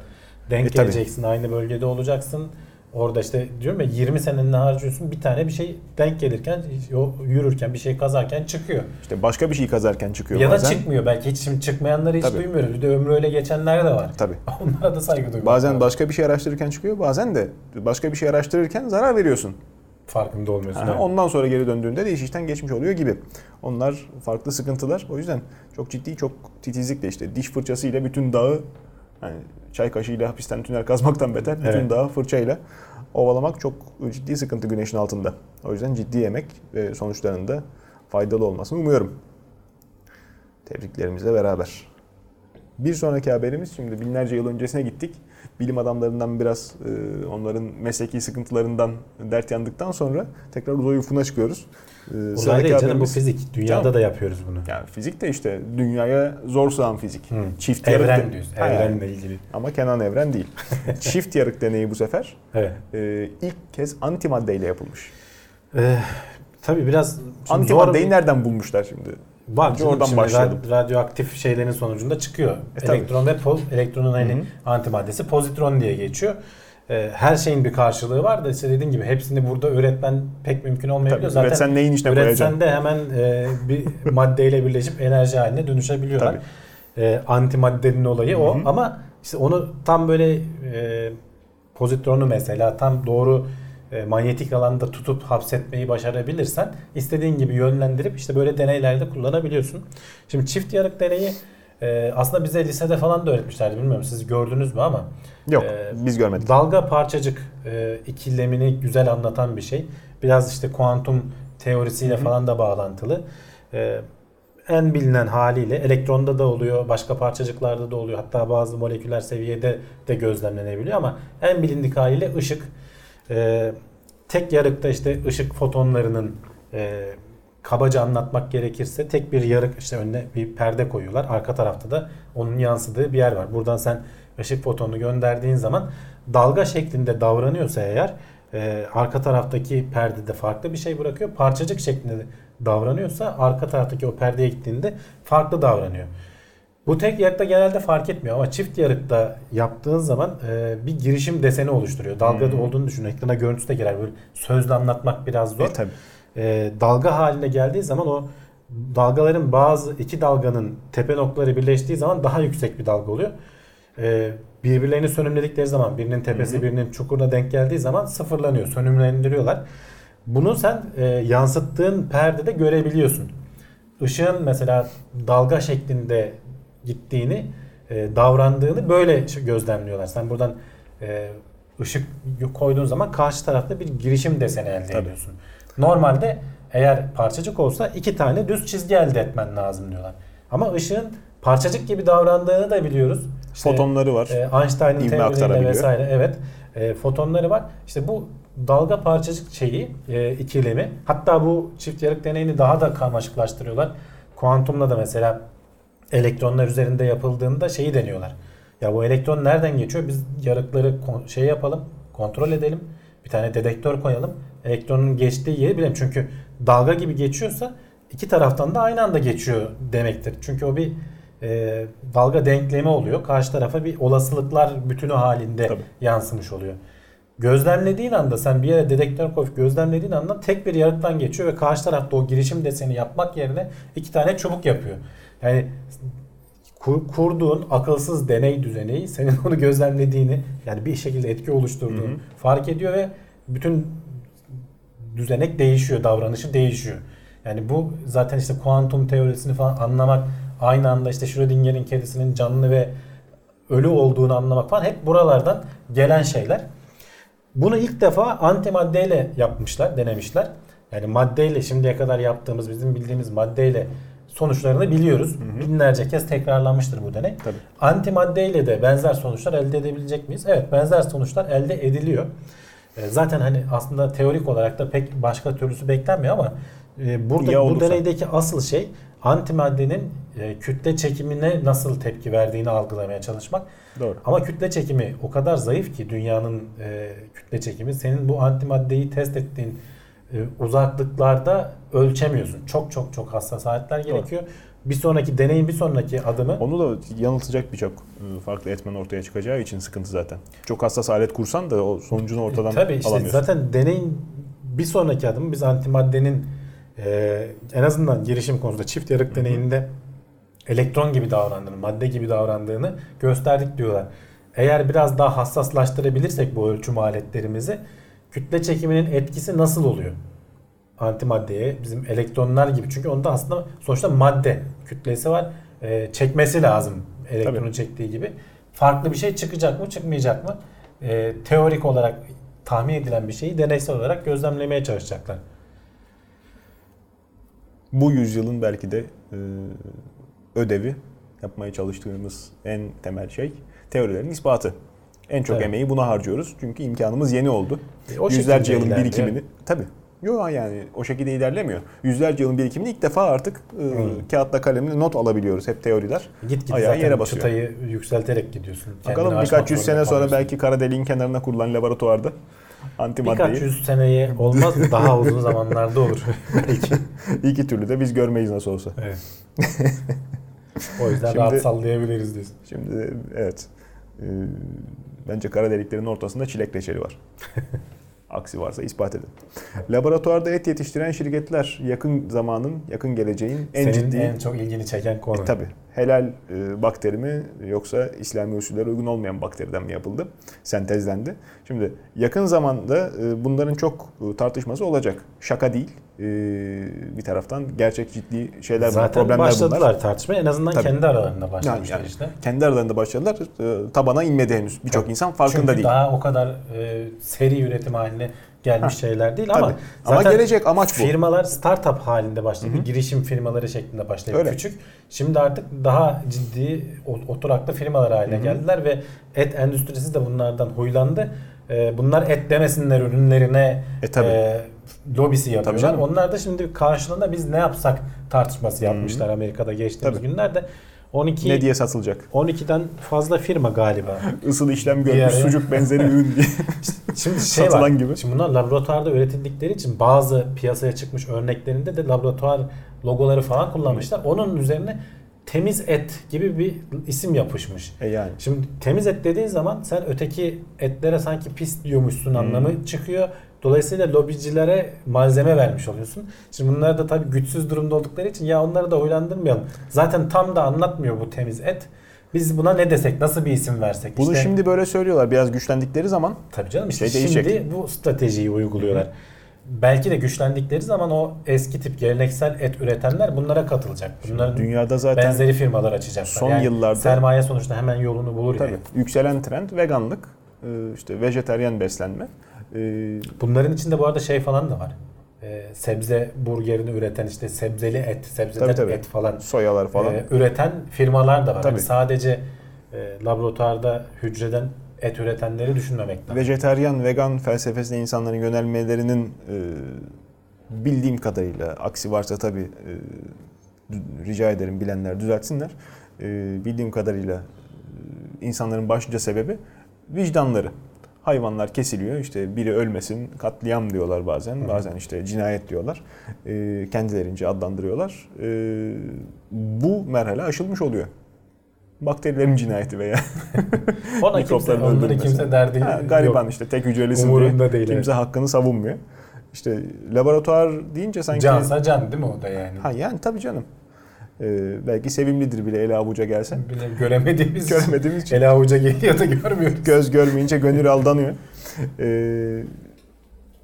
Denk E, tabii. geleceksin, aynı bölgede olacaksın. Orada işte diyorum ya 20 seneni harcıyorsun bir tane bir şey denk gelirken o yürürken bir şey kazarken çıkıyor. İşte başka bir şey kazarken çıkıyor ya bazen. da çıkmıyor belki hiç şimdi çıkmayanları hiç Tabii. duymuyoruz. Bir de ömrü öyle geçenler de var. Tabii. Onlara da saygı duymak Bazen lazım. başka bir şey araştırırken çıkıyor, bazen de başka bir şey araştırırken zarar veriyorsun. farkında olmuyorsun. Evet. Ondan sonra geri döndüğünde de iş işten geçmiş oluyor gibi. Onlar farklı sıkıntılar. O yüzden çok ciddi, çok titizlikle işte diş fırçasıyla bütün dağı, yani çay kaşığıyla hapisten tünel kazmaktan beter, bütün Evet. dağı fırçayla ovalamak çok ciddi sıkıntı güneşin altında. O yüzden ciddi emek ve sonuçlarının da faydalı olmasını umuyorum. Tebriklerimizle beraber. Bir sonraki haberimiz şimdi binlerce yıl öncesine gittik. Bilim adamlarından biraz e, onların mesleki sıkıntılarından dert yandıktan sonra tekrar uzay ufuna çıkıyoruz. E, Uzay değil canım bu fizik. Dünyada Tamam. da yapıyoruz bunu. Yani fizik de işte dünyaya zor sığan fizik. Hı. Çift yarık Evren de- diyorsun. Ha. Evrenle ilgili. Ama Kenan Evren değil. Çift yarık deneyi bu sefer Evet. e, ilk kez antimaddeyle yapılmış. Ee, tabii biraz şimdi zor Antimaddeyi bir- nereden bulmuşlar şimdi? Var Önce oradan rad- radyoaktif şeylerin sonucunda çıkıyor. E, tabii. Elektron ve poz, elektronun hani Hı hı. antimaddesi pozitron diye geçiyor. Ee, her şeyin bir karşılığı var da işte dediğin gibi hepsini burada üretmen pek mümkün olmayabiliyor. Tabii, Zaten üretsen neyin içine koyacaksın? üretsen de hemen e, bir maddeyle birleşip enerji haline dönüşebiliyorlar. E, antimaddenin olayı o Hı hı. ama işte onu tam böyle e, pozitronu mesela tam doğru e, manyetik alanda tutup hapsetmeyi başarabilirsen istediğin gibi yönlendirip işte böyle deneylerde kullanabiliyorsun. Şimdi çift yarık deneyi e, aslında bize lisede falan da öğretmişlerdi bilmiyorum siz gördünüz mü ama Yok e, biz görmedik. dalga parçacık e, ikilemini güzel anlatan bir şey. Biraz işte kuantum teorisiyle Hı hı. falan da bağlantılı. E, en bilinen haliyle elektronda da oluyor, başka parçacıklarda da oluyor. Hatta bazı moleküler seviyede de gözlemlenebiliyor ama en bilindik haliyle ışık. E, tek yarıkta işte ışık fotonlarının e, kabaca anlatmak gerekirse tek bir yarık işte önüne bir perde koyuyorlar. Arka tarafta da onun yansıdığı bir yer var. Buradan sen ışık fotonunu gönderdiğin zaman dalga şeklinde davranıyorsa eğer e, arka taraftaki perdede farklı bir şey bırakıyor. Parçacık şeklinde davranıyorsa arka taraftaki o perdeye gittiğinde farklı davranıyor. Bu tek yarıkta genelde fark etmiyor ama çift yarıkta yaptığın zaman e, bir girişim deseni oluşturuyor. Dalgada Hmm. olduğunu düşün. Ekrana görüntüsü de girer. Böyle sözle anlatmak biraz zor. E, tabii. E, dalga haline geldiği zaman o dalgaların bazı iki dalganın tepe noktaları birleştiği zaman daha yüksek bir dalga oluyor. E, birbirlerini sönümledikleri zaman birinin tepesi Hı hı. birinin çukuruna denk geldiği zaman sıfırlanıyor. Sönümlendiriyorlar. Bunu sen e, yansıttığın perdede görebiliyorsun. Işığın mesela dalga şeklinde gittiğini, e, davrandığını böyle gözlemliyorlar. Sen buradan e, ışık koyduğun zaman karşı tarafta bir girişim deseni elde Tabii. ediyorsun. Normalde eğer parçacık olsa iki tane düz çizgi elde etmen lazım diyorlar. Ama ışığın parçacık gibi davrandığını da biliyoruz. İşte, Fotonları var. e, Einstein'ın İvme teorileri aktarabiliyor. vesaire evet. E, fotonları var. İşte bu dalga parçacık şeyi e, ikilemi. Hatta bu çift yarık deneyini daha da karmaşıklaştırıyorlar. Kuantumla da mesela elektronlar üzerinde yapıldığında şeyi deniyorlar. Ya bu elektron nereden geçiyor? Biz yarıkları şey yapalım, kontrol edelim. Bir tane dedektör koyalım. Elektronun geçtiği yeri bilelim. Çünkü dalga gibi geçiyorsa iki taraftan da aynı anda geçiyor demektir. Çünkü o bir e, dalga denklemi oluyor. Karşı tarafa bir olasılıklar bütünü halinde Tabii. yansımış oluyor. Gözlemlediğin anda sen bir yere dedektör koyup gözlemlediğin anda tek bir yarıktan geçiyor ve karşı tarafta o girişim deseni yapmak yerine iki tane çubuk yapıyor. Yani kur- kurduğun akılsız deney düzeneyi senin onu gözlemlediğini yani bir şekilde etki oluşturduğunu Hı hı. fark ediyor ve bütün düzenek değişiyor, davranışı değişiyor. Yani bu zaten işte kuantum teorisini falan anlamak, aynı anda işte Schrödinger'in kedisinin canlı ve ölü olduğunu anlamak falan hep buralardan gelen şeyler. Bunu ilk defa antimaddeyle yapmışlar, denemişler. Yani maddeyle şimdiye kadar yaptığımız, bizim bildiğimiz maddeyle sonuçlarını biliyoruz. Binlerce kez tekrarlanmıştır bu deney. Tabii. Antimaddeyle de benzer sonuçlar elde edebilecek miyiz? Evet, benzer sonuçlar elde ediliyor. E, Zaten hani aslında teorik olarak da pek başka türlüsü beklenmiyor ama e, burada Ya bu olursa? deneydeki asıl şey antimaddenin e, kütle çekimine nasıl tepki verdiğini algılamaya çalışmak. Doğru. Ama kütle çekimi o kadar zayıf ki dünyanın e, kütle çekimi senin bu antimaddeyi test ettiğin uzaklıklarda ölçemiyorsun. Çok çok çok hassas aletler gerekiyor. Bir sonraki deneyin bir sonraki adımı Onu da yanıltacak birçok e, farklı etmen ortaya çıkacağı için sıkıntı zaten. Çok hassas alet kursan da o sonucunu ortadan Tabii işte alamıyorsun. zaten deneyin bir sonraki adımı biz antimaddenin e, en azından girişim konusunda çift yarık deneyinde elektron gibi davrandığını, madde gibi davrandığını gösterdik diyorlar. Eğer biraz daha hassaslaştırabilirsek bu ölçüm aletlerimizi kütle çekiminin etkisi nasıl oluyor? Antimaddeye bizim elektronlar gibi çünkü onda aslında sonuçta madde kütlesi var. E, çekmesi lazım elektronu Tabii. çektiği gibi. Farklı bir şey çıkacak mı çıkmayacak mı? E, teorik olarak tahmin edilen bir şeyi deneysel olarak gözlemlemeye çalışacaklar. Bu yüzyılın belki de e, ödevi yapmaya çalıştığımız en temel şey teorilerin ispatı. En çok Evet. emeği buna harcıyoruz. Çünkü imkanımız yeni oldu. E, o Yüzlerce yılın birikimini tabii. Yok yani o şekilde ilerlemiyor. Yüzlerce yılın birikimini ilk defa artık e, Hmm. kağıtla kalemle not alabiliyoruz. Hep teoriler. Git git Ayağı zaten yere basıyor. çıtayı yükselterek gidiyorsun. Bakalım birkaç yüz sene sonra belki kara deliğin kenarına kurulan laboratuvarda antimaddeyi Birkaç yüz seneye olmaz daha uzun zamanlarda olur. Belki. iki türlü de biz görmeyiz nasıl olsa. Evet. o yüzden Şimdi- rahat sallayabiliriz diyorsun. Şimdi evet. Ee, bence kara deliklerin ortasında çilek reçeli var. Aksi varsa ispat edin. Laboratuvarda et yetiştiren şirketler yakın zamanın, yakın geleceğin en Senin ciddi en çok ilgini çeken konu. E, tabii. Helal e, bakteri mi yoksa İslami usullere uygun olmayan bakteriden mi yapıldı? Sentezlendi. Şimdi yakın zamanda e, bunların çok e, tartışması olacak. Şaka değil. E, bir taraftan gerçek ciddi şeyler bunlar, Zaten problemler başladılar bunlar. tartışmaya. En azından Tabii. kendi aralarında başlamışlar yani işte. kendi aralarında başladılar. E, tabana inmedi henüz. Birçok insan farkında Çünkü değil. daha o kadar e, seri üretim haline gelmiş Ha, şeyler değil Tabii. ama Ama zaten gelecek amaç bu. firmalar startup halinde başladı. Hı hı. Bir girişim firmaları şeklinde başlayıp Öyle. küçük. Şimdi artık daha ciddi oturaklı firmalar haline Hı hı. geldiler ve et endüstrisi de bunlardan huylandı. E, bunlar et demesinler ürünlerine E, tabii. e, lobisi yapıyorlar. Onlar da şimdi karşılığında biz ne yapsak tartışması yapmışlar Amerika'da geçtiğimiz Tabii. günlerde. 12 Ne diye satılacak? 12'den fazla firma galiba. Isıl işlem görmüş sucuk benzeri ürün diye. Şimdi şey Satılan var. gibi. Şimdi bunlar laboratuvarda üretildikleri için bazı piyasaya çıkmış örneklerinde de laboratuvar logoları falan kullanmışlar. Onun üzerine temiz et gibi bir isim yapışmış. E yani. Şimdi temiz et dediğin zaman sen öteki etlere sanki pis diyormuşsun Hmm. anlamı çıkıyor. Dolayısıyla lobicilere malzeme vermiş oluyorsun. Şimdi bunlar da tabii güçsüz durumda oldukları için ya onları da huylandırmayalım. Zaten tam da anlatmıyor bu temiz et. Biz buna ne desek, nasıl bir isim versek? Bunu İşte- şimdi böyle söylüyorlar. Biraz güçlendikleri zaman Tabii canım işte Şey değişecek. şimdi bu stratejiyi uyguluyorlar. Belki de güçlendikleri zaman o eski tip geleneksel et üretenler bunlara katılacak. Bunların dünyada zaten benzeri firmalar açacaklar. son Yani yıllarda- sermaye sonuçta hemen yolunu bulur. tabii yani. yükselen trend veganlık, e, işte vejeteryan beslenme. E, Bunların içinde bu arada şey falan da var. Ee, sebze burgerini üreten işte sebzeli et, sebzeden Tabii, tabii. et falan, soyalar falan. e, üreten firmalar da var. Tabii. Yani sadece e, laboratuvarda hücreden et üretenleri düşünmemek lazım. Vejeteryan, vegan felsefesine insanların yönelmelerinin e, bildiğim kadarıyla aksi varsa tabii e, rica ederim bilenler düzeltsinler. E, bildiğim kadarıyla e, insanların başlıca sebebi vicdanları. Hayvanlar kesiliyor işte biri ölmesin katliam diyorlar bazen bazen işte cinayet diyorlar E, kendilerince adlandırıyorlar. E, bu merhale aşılmış oluyor. Bakterilerin cinayeti veya Ona kimse, onları kimse derdi Ha, gariban yok. işte tek hücrelisin Umurunda diye değil, kimse hakkını savunmuyor. İşte laboratuvar deyince sanki... Cansa can değil mi o da yani? Ha yani tabii canım. Ee, belki sevimlidir bile ele avuca gelsen. Bile göremediğimiz, Göremediğimiz için. ele avuca geliyor da görmüyoruz. Göz görmeyince gönül aldanıyor. Ee,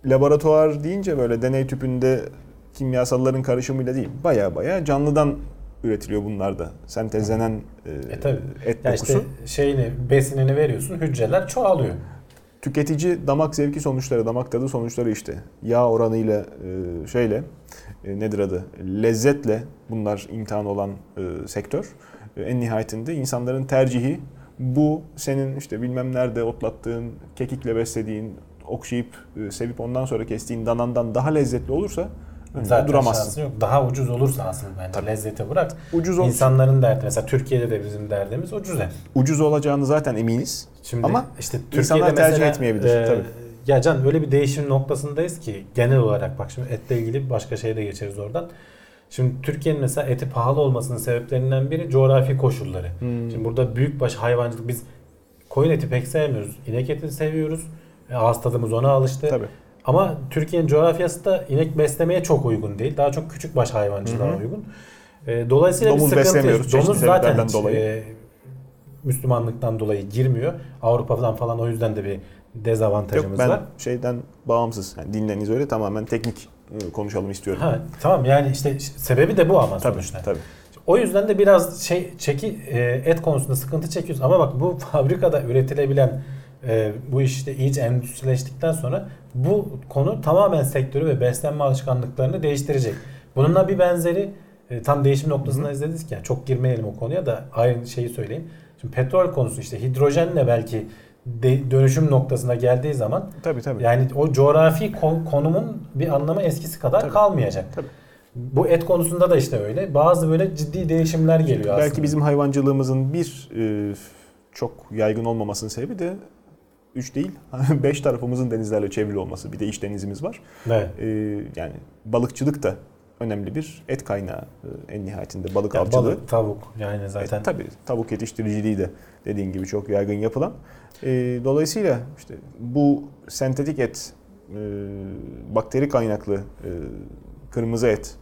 laboratuvar deyince böyle deney tüpünde kimyasalların karışımıyla değil. Baya baya canlıdan üretiliyor bunlar da. Sentezlenen e, E tabii. et Ya dokusu. işte şeyini, besinini veriyorsun, hücreler çoğalıyor. Tüketici damak zevki sonuçları, damak tadı sonuçları işte. Yağ oranıyla e, şeyle e, nedir adı? Lezzetle bunlar imtihan olan e, sektör. E, en nihayetinde insanların tercihi bu senin işte bilmem nerede otlattığın, kekikle beslediğin, okşayıp e, sevip ondan sonra kestiğin danandan daha lezzetli olursa Zaten duramazsın. şansı yok. Daha ucuz olursa asıl bence lezzeti bırak. Ucuz ol- İnsanların derdi mesela Türkiye'de de bizim derdimiz ucuz et. ucuz olacağını zaten eminiz. Şimdi Ama işte insanlar Türkiye'de tercih mesela, etmeyebilir, e, tabii. Ya can öyle bir değişim noktasındayız ki genel olarak bak şimdi etle ilgili başka şeye de geçeriz oradan. Şimdi Türkiye'nin mesela eti pahalı olmasının sebeplerinden biri coğrafi koşulları. Hmm. Şimdi burada büyükbaş hayvancılık biz koyun eti pek sevmiyoruz. İnek eti seviyoruz. E, ağız tadımız ona alıştı. Tabii. Ama Türkiye'nin coğrafyası da inek beslemeye çok uygun değil. Daha çok küçük baş hayvancılığa Hı hı. uygun. E, dolayısıyla Domuz bir beslemiyoruz Domuz zaten hiç, dolayı. e, Müslümanlıktan dolayı girmiyor. Avrupa'dan falan o yüzden de bir Yok dezavantajımız ben var. şeyden bağımsız. Yani dinleriniz öyle tamamen teknik e, konuşalım istiyorum. Ha, tamam yani işte sebebi de bu ama Tabii sonuçta. tabii. O yüzden de biraz şey çeki e, et konusunda sıkıntı çekiyoruz. Ama bak bu fabrikada üretilebilen e, bu iş işte iyice endüstrileştikten sonra bu konu tamamen sektörü ve beslenme alışkanlıklarını değiştirecek. Bununla bir benzeri e, tam değişim noktasında izledik ya çok girmeyelim o konuya da aynı şeyi söyleyeyim. Şimdi petrol konusu işte hidrojenle belki de- dönüşüm noktasına geldiği zaman Tabii tabii. yani o coğrafi kon- konumun bir anlamı eskisi kadar Tabii. kalmayacak. Tabii. Bu et konusunda da işte öyle. Bazı böyle ciddi değişimler geliyor Belki aslında. bizim hayvancılığımızın bir e, çok yaygın olmamasının sebebi de 3 değil 5 tarafımızın denizlerle çevrili olması. Bir de iç denizimiz var. Evet. E, yani balıkçılık da önemli bir et kaynağı e, en nihayetinde balık Ya avcılığı. balık, tavuk yani zaten. E, tabii tavuk yetiştiriciliği de dediğin gibi çok yaygın yapılan. E, dolayısıyla işte bu sentetik et, e, bakteri kaynaklı e, kırmızı et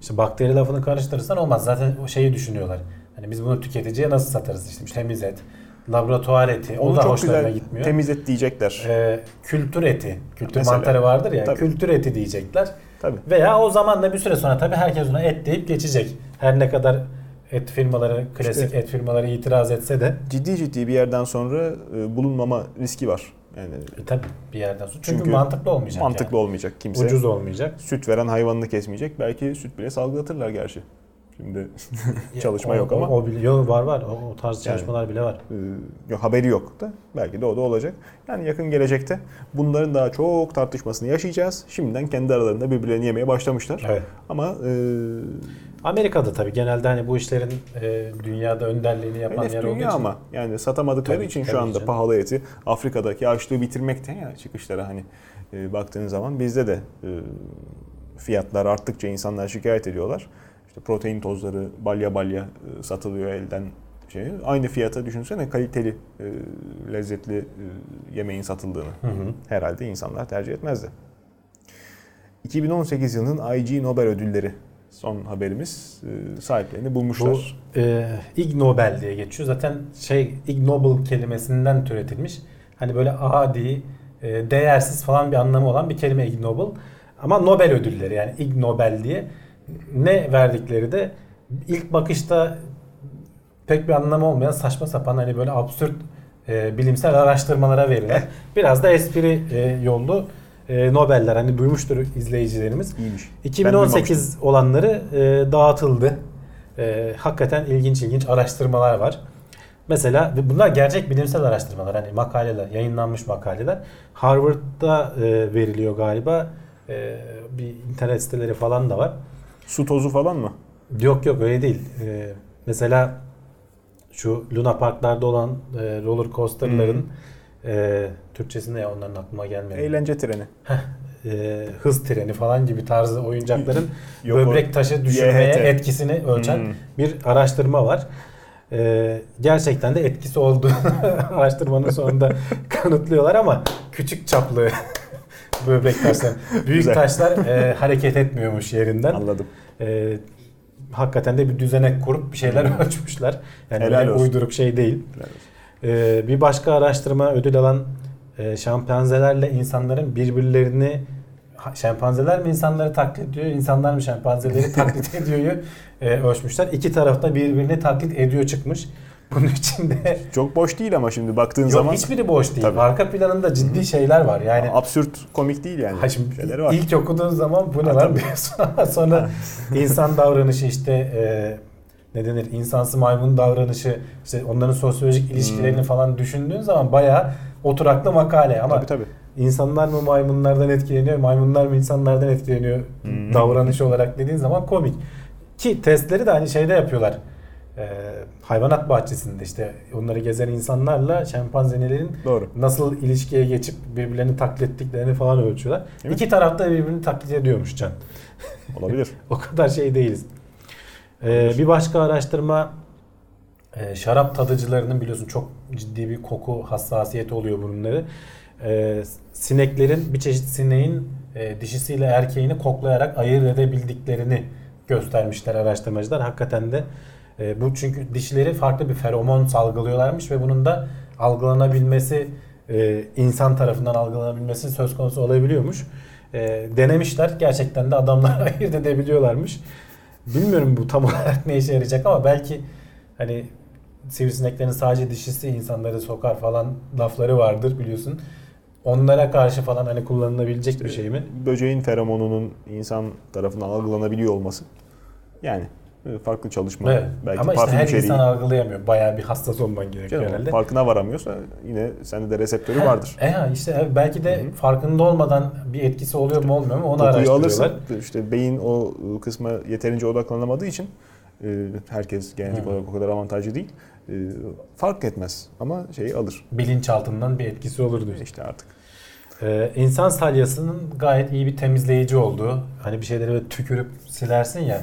İşte bakteri lafını karıştırırsan olmaz. Zaten o şeyi düşünüyorlar. Hani biz bunu tüketiciye nasıl satarız işte temiz et, laboratuvar eti. O onu da çok hoşlarına güzel gitmiyor. temiz et diyecekler. Ee, kültür eti. Kültür Mesela. mantarı vardır ya. Tabii. Kültür eti diyecekler. Tabii. Veya o zaman da bir süre sonra tabii herkes ona et deyip geçecek. Her ne kadar et firmaları, klasik İşte- et firmaları itiraz etse de Ciddi ciddi bir yerden sonra e, bulunmama riski var. Yani e, tabii bir yerden sonra. Çünkü, Çünkü mantıklı olmayacak mantıklı olmayacak yani. kimse. Ucuz olmayacak. Süt veren hayvanını kesmeyecek. Belki süt bile salgılatırlar gerçi. Şimdi çalışma O- yok o- ama O, bile, yok, var var. O, o tarz Yani- çalışmalar bile var. e, yok, haberi yok da belki de o da olacak. Yani yakın gelecekte bunların daha çok tartışmasını yaşayacağız. Şimdiden kendi aralarında birbirlerini yemeye başlamışlar. Evet. Ama e, Amerika'da tabii genelde hani bu işlerin e, dünyada önderliğini yapan hedef yer olduğu dünya için. ama yani satamadıkları Tabii, için tabii şu anda canım. pahalı eti Afrika'daki açlığı bitirmekte ya çıkışlara hani e, baktığın zaman bizde de e, fiyatlar arttıkça insanlar şikayet ediyorlar. İşte protein tozları balya balya e, satılıyor elden şey. Aynı fiyata düşünsene kaliteli e, lezzetli e, yemeğin satıldığını. Hı hı. Herhalde insanlar tercih etmezdi. 2018 yılının IG Nobel ödülleri son haberimiz sahiplerini bulmuşlar. Bu e, Ig Nobel diye geçiyor. Zaten şey Ig Nobel kelimesinden türetilmiş. Hani böyle adi, e, değersiz falan bir anlamı olan bir kelime Ig Nobel. Ama Nobel ödülleri yani Ig Nobel diye ne verdikleri de ilk bakışta pek bir anlamı olmayan saçma sapan hani böyle absürt e, bilimsel araştırmalara verilen biraz da espri e, yollu e, Nobeller hani duymuştur izleyicilerimiz. İyiymiş. Ben 2018 olanları e, dağıtıldı. E, hakikaten ilginç ilginç araştırmalar var. Mesela bunlar gerçek bilimsel araştırmalar. Hani makaleler, yayınlanmış makaleler. Harvard'da e, veriliyor galiba. E, bir internet siteleri falan da var. Su tozu falan mı? Yok yok öyle değil. E, mesela şu Luna Parklarda olan e, roller coasterların e, Türkçesi ne onların aklıma gelmedi. Eğlence treni. E, hız treni falan gibi tarzı oyuncakların Yok, böbrek taşı düşürmeye YHT. etkisini ölçen Hmm. bir araştırma var. Ee, gerçekten de etkisi olduğu araştırmanın sonunda kanıtlıyorlar ama küçük çaplı böbrek taşları. Büyük taşlar e, hareket etmiyormuş yerinden. Anladım. E, hakikaten de bir düzenek kurup bir şeyler ölçmüşler. Yani Helal olsun. uyduruk şey değil. Ee, bir başka araştırma ödül alan e, şempanzelerle insanların birbirlerini şempanzeler mi insanları taklit ediyor, insanlar mı şempanzeleri taklit ediyor'yu e, ölçmüşler. İki tarafta birbirini taklit ediyor çıkmış. Bunun içinde Çok boş değil ama şimdi baktığın yok zaman hiçbiri boş değil. Tabii. Arka planında ciddi şeyler var. Yani absürt komik değil yani. Ha şimdi Şeyleri var. ilk okuduğun zaman bu ne lan diyorsun ama sonra insan davranışı işte e, ne denir insansı maymun davranışı işte onların sosyolojik ilişkilerini Hmm. falan düşündüğün zaman bayağı oturaklı makale ama Tabii tabii. insanlar mı maymunlardan etkileniyor maymunlar mı insanlardan etkileniyor Hmm. davranış olarak dediğin zaman komik ki testleri de hani şeyde yapıyorlar e, hayvanat bahçesinde işte onları gezen insanlarla şempanzelerin Doğru. nasıl ilişkiye geçip birbirlerini taklit ettiklerini falan ölçüyorlar. Değil mi? İki tarafta birbirini taklit ediyormuş Can. Olabilir. O kadar şey değiliz. Ee, bir başka araştırma e, şarap tadıcılarının biliyorsun çok ciddi bir koku hassasiyeti oluyor bunları. Ee, sineklerin bir çeşit sineğin e, dişisiyle erkeğini koklayarak ayırt edebildiklerini göstermişler araştırmacılar. Hakikaten de e, bu çünkü dişileri farklı bir feromon salgılıyorlarmış ve bunun da algılanabilmesi e, insan tarafından algılanabilmesi söz konusu olabiliyormuş. E, denemişler. Gerçekten de adamlar ayırt edebiliyorlarmış. Bilmiyorum bu tam olarak ne işe yarayacak ama belki hani sivrisineklerin sadece dişisi insanları sokar falan lafları vardır biliyorsun. Onlara karşı falan hani kullanılabilecek bir şey mi? Böceğin feromonunun insan tarafından algılanabiliyor olması. Yani e, farklı çalışma. Evet. Belki Ama işte her içeriği. insan algılayamıyor. Bayağı bir hassas olman gerekiyor Canım, herhalde. farkına varamıyorsa yine sende de reseptörü vardır. E ha, işte belki de farkında olmadan bir etkisi oluyor mu olmuyor mu onu araştırıyorlar. alırsın. işte beyin o kısma yeterince odaklanamadığı için e, herkes genetik olarak o kadar avantajlı değil. E, fark etmez ama şeyi alır. Bilinçaltından bir etkisi olur diyorsun. İşte artık. Ee, insan salyasının gayet iyi bir temizleyici olduğu, hani bir şeyleri böyle tükürüp silersin ya.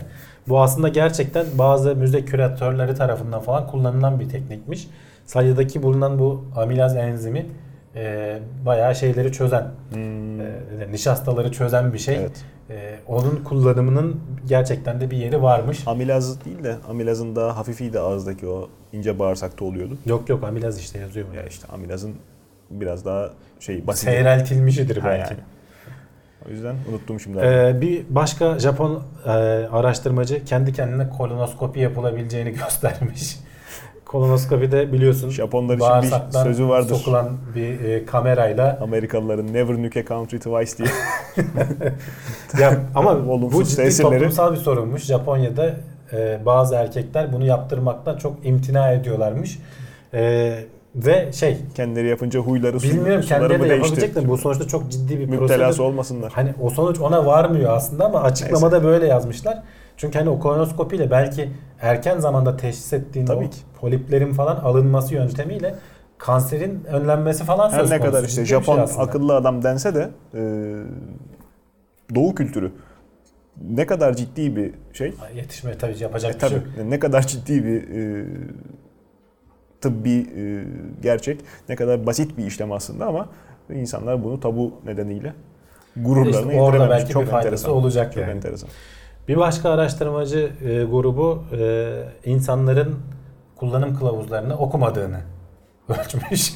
Bu aslında gerçekten bazı müze küratörleri tarafından falan kullanılan bir teknikmiş. Salyadaki bulunan bu amilaz enzimi e, bayağı şeyleri çözen, Hmm, e, nişastaları çözen bir şey. Evet. E, onun kullanımının gerçekten de bir yeri varmış. Amilaz değil de amilazın daha hafifiydi ağızdaki o ince bağırsakta oluyordu. Yok yok amilaz işte yazıyor. Ya işte amilazın biraz daha şey basit. Seyreltilmişidir Ha belki. yani. O yüzden unuttum şimdi. Ee, bir başka Japon e, araştırmacı kendi kendine kolonoskopi yapılabileceğini göstermiş. Kolonoskopi de biliyorsun Japonlar için bir sözü vardır. sokulan bir e, kamerayla Amerikalıların never nuke a country twice diye. ya ama bu ciddi tesirleri. toplumsal bir sorunmuş. Japonya'da e, bazı erkekler bunu yaptırmaktan çok imtina ediyorlarmış. E, ve şey Kendileri yapınca huyları bilmiyorum kendileri de yapabilecek de bu sonuçta çok ciddi bir. Müptelası olmasınlar. Hani o sonuç ona varmıyor aslında ama açıklamada böyle yazmışlar. Çünkü hani o kolonoskopiyle belki erken zamanda teşhis ettiğin Tabii o ki. poliplerin falan alınması yöntemiyle kanserin önlenmesi falan Her söz ne konusu. kadar işte Ciddi bir şey Japon aslında. akıllı adam dense de e, Doğu kültürü ne kadar ciddi bir şey. Yetişme tabii yapacak E, bir tabii şey ne kadar ciddi bir e, tıbbi e, gerçek, ne kadar basit bir işlem aslında ama insanlar bunu tabu nedeniyle gururlarına İşte orada belki Çok bir faydası enteresan. olacak Çok yani. enteresan. Bir başka araştırmacı e, grubu e, insanların kullanım kılavuzlarını okumadığını ölçmüş.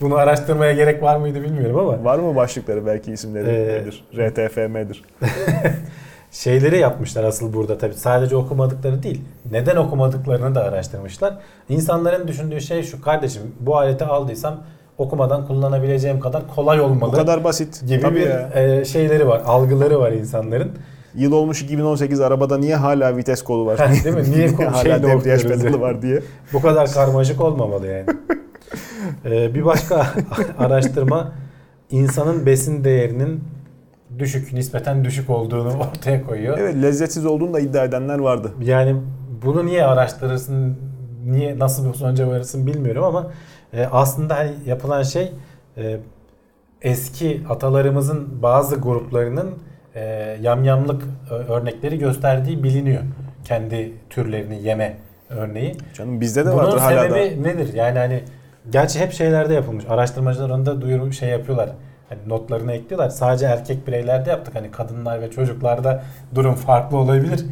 Bunu araştırmaya gerek var mıydı bilmiyorum ama Var mı başlıkları belki isimleri Ee, nedir? RTFM'dir. şeyleri yapmışlar asıl burada tabii. Sadece okumadıkları değil. Neden okumadıklarını da araştırmışlar. İnsanların düşündüğü şey şu. Kardeşim bu aleti aldıysam okumadan kullanabileceğim kadar kolay olmalı. Bu kadar basit. gibi Tabii bir ya. e, şeyleri var. Algıları var insanların. Yıl olmuş 2018 arabada niye hala vites kolu var? Değil mi? Niye hala şeyle debriyaj pedalı var diye. Bu kadar karmaşık olmamalı yani. Ee, bir başka araştırma insanın besin değerinin düşük, nispeten düşük olduğunu ortaya koyuyor. Evet lezzetsiz olduğunu da iddia edenler vardı. Yani bunu niye araştırırsın, niye nasıl bir sonuca varırsın bilmiyorum ama e, aslında hani yapılan şey e, eski atalarımızın bazı gruplarının e, yamyamlık ö- örnekleri gösterdiği biliniyor. Kendi türlerini yeme örneği. Canım bizde de Bunun vardır hala da. sebebi nedir? Yani hani gerçi hep şeylerde yapılmış. Araştırmacılar onu da duyuru şey yapıyorlar. Hani notlarını ekliyorlar. Sadece erkek bireylerde yaptık. Hani kadınlar ve çocuklarda durum farklı olabilir.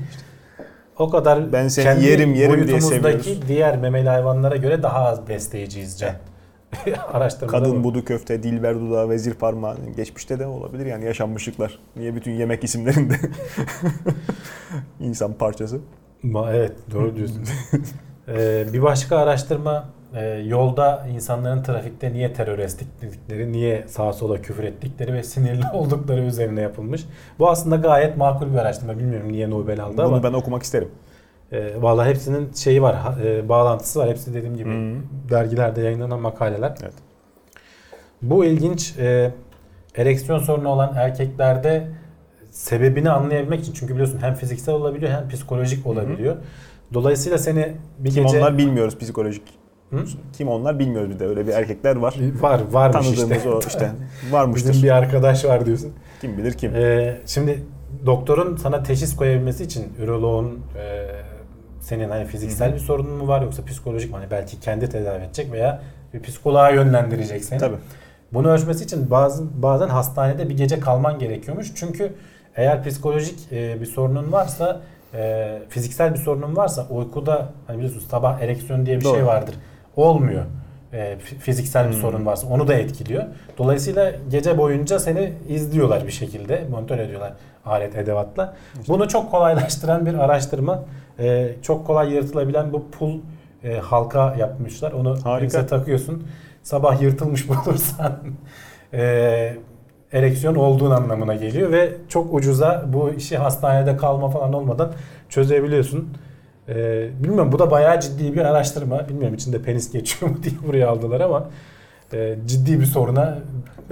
O kadar Ben seni kendi yerim, yerim diye seviyoruz. diğer memeli hayvanlara göre daha az besleyiciyiz Can. Araştırmada Kadın bu. budu köfte, dilber dudağı, vezir parmağı. Geçmişte de olabilir yani yaşanmışlıklar. Niye bütün yemek isimlerinde insan parçası? Ma- evet doğru diyorsun. Ee, bir başka araştırma e, yolda insanların trafikte niye terör estikledikleri, niye sağa sola küfür ettikleri ve sinirli oldukları üzerine yapılmış. Bu aslında gayet makul bir araştırma. Bilmiyorum niye Nobel aldı Bunu ama ben okumak isterim. e, vallahi hepsinin şeyi var, e, bağlantısı var. Hepsi dediğim gibi Hı. dergilerde yayınlanan makaleler. Evet. Bu ilginç. E, ereksiyon sorunu olan erkeklerde sebebini anlayabilmek için çünkü biliyorsun hem fiziksel olabiliyor hem psikolojik olabiliyor. Dolayısıyla seni bir Kim gece onlar bilmiyoruz psikolojik. Hı? Kim onlar bilmiyoruz bir de öyle bir erkekler var. var varmış Tanıdığımız işte. o işte varmıştır. Bizim bir arkadaş var diyorsun. Kim bilir kim. Ee, şimdi doktorun sana teşhis koyabilmesi için üroloğun e, senin hani fiziksel bir sorunun mu var yoksa psikolojik mi? Hani belki kendi tedavi edecek veya bir psikoloğa yönlendirecek seni. Tabii. Bunu ölçmesi için bazı bazen hastanede bir gece kalman gerekiyormuş. Çünkü eğer psikolojik e, bir sorunun varsa, e, fiziksel bir sorunun varsa uykuda hani biliyorsunuz sabah ereksiyon diye bir Doğru. şey vardır. Olmuyor. E, fiziksel bir Hmm. sorun varsa onu da etkiliyor. Dolayısıyla gece boyunca seni izliyorlar bir şekilde, monitör ediyorlar alet edevatla. Bunu çok kolaylaştıran bir araştırma. E, çok kolay yırtılabilen bu pul e, halka yapmışlar. Onu Harika. takıyorsun. Sabah yırtılmış bulursan e, ereksiyon olduğun anlamına geliyor ve çok ucuza bu işi hastanede kalma falan olmadan çözebiliyorsun. E, bilmiyorum bu da bayağı ciddi bir araştırma. Bilmiyorum içinde penis geçiyor mu diye buraya aldılar ama e, ciddi bir soruna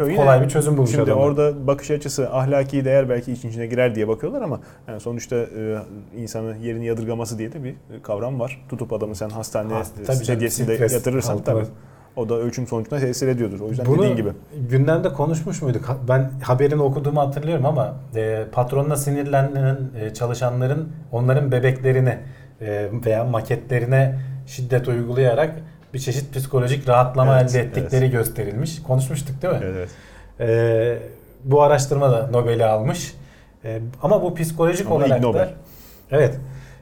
yine kolay bir çözüm bulmuş Şimdi adamlar. orada bakış açısı ahlaki değer belki için içine girer diye bakıyorlar ama yani sonuçta e, insanı yerini yadırgaması diye de bir kavram var. Tutup adamı sen hastane Hasta- e, tabii canım, sedyesinde yatırırsan tabii. O da ölçüm sonucunda tesir ediyordur. O yüzden Bunu dediğin gibi. gündemde konuşmuş muyduk? Ha- Ben haberini okuduğumu hatırlıyorum ama e, patronuna sinirlenen e, çalışanların onların bebeklerine e, veya maketlerine şiddet uygulayarak bir çeşit psikolojik rahatlama Evet, elde ettikleri gösterilmiş. Konuşmuştuk değil mi? Evet. E, bu araştırma da Nobel'i almış. E, ama bu psikolojik Ama olarak Ig da Nobel. Evet.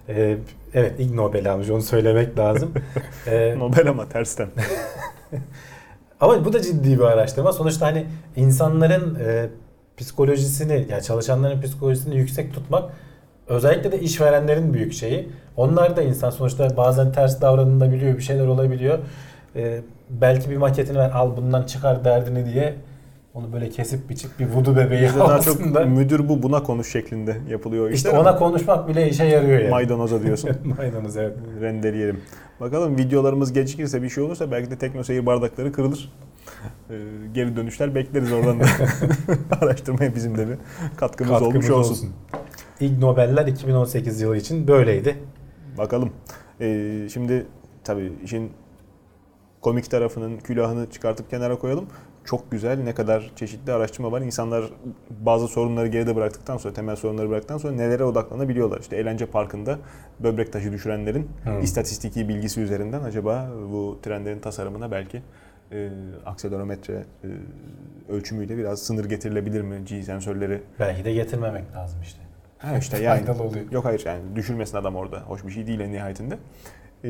E, evet Ig Nobel almış onu söylemek lazım. E, Nobel ama tersten. Ama bu da ciddi bir araştırma. Sonuçta hani insanların e, psikolojisini, yani çalışanların psikolojisini yüksek tutmak özellikle de işverenlerin büyük şeyi. Onlar da insan sonuçta bazen ters davranılabiliyor, bir şeyler olabiliyor. E, belki bir maketini ver, al bundan çıkar derdini diye onu böyle kesip biçip bir vudu bebeği Bizde daha çok müdür bu buna konuş şeklinde yapılıyor İşte ona ama konuşmak bile işe yarıyor yani. maydanoza diyorsun. Maydanoz evet. Rendeleyelim. Bakalım videolarımız gecikirse bir şey olursa belki de tekno seyir bardakları kırılır. Ee, geri dönüşler bekleriz oradan da. Araştırmaya bizim de bir katkımız, Katkımız olmuş olsun. olsun. Ig Nobel'ler 2018 yılı için böyleydi. Bakalım. Ee, şimdi tabii işin komik tarafının külahını çıkartıp kenara koyalım. Çok güzel ne kadar çeşitli araştırma var. İnsanlar bazı sorunları geride bıraktıktan sonra, temel sorunları bıraktıktan sonra nelere odaklanabiliyorlar. İşte eğlence parkında böbrek taşı düşürenlerin Hmm. istatistiki bilgisi üzerinden acaba bu trenlerin tasarımına belki e, akselerometre e, ölçümüyle biraz sınır getirilebilir mi? G sensörleri. Belki de getirmemek lazım işte. Ha işte yani. Faydalı oluyor. Yok hayır yani düşürmesin adam orada. Hoş bir şey değil en nihayetinde. Ee,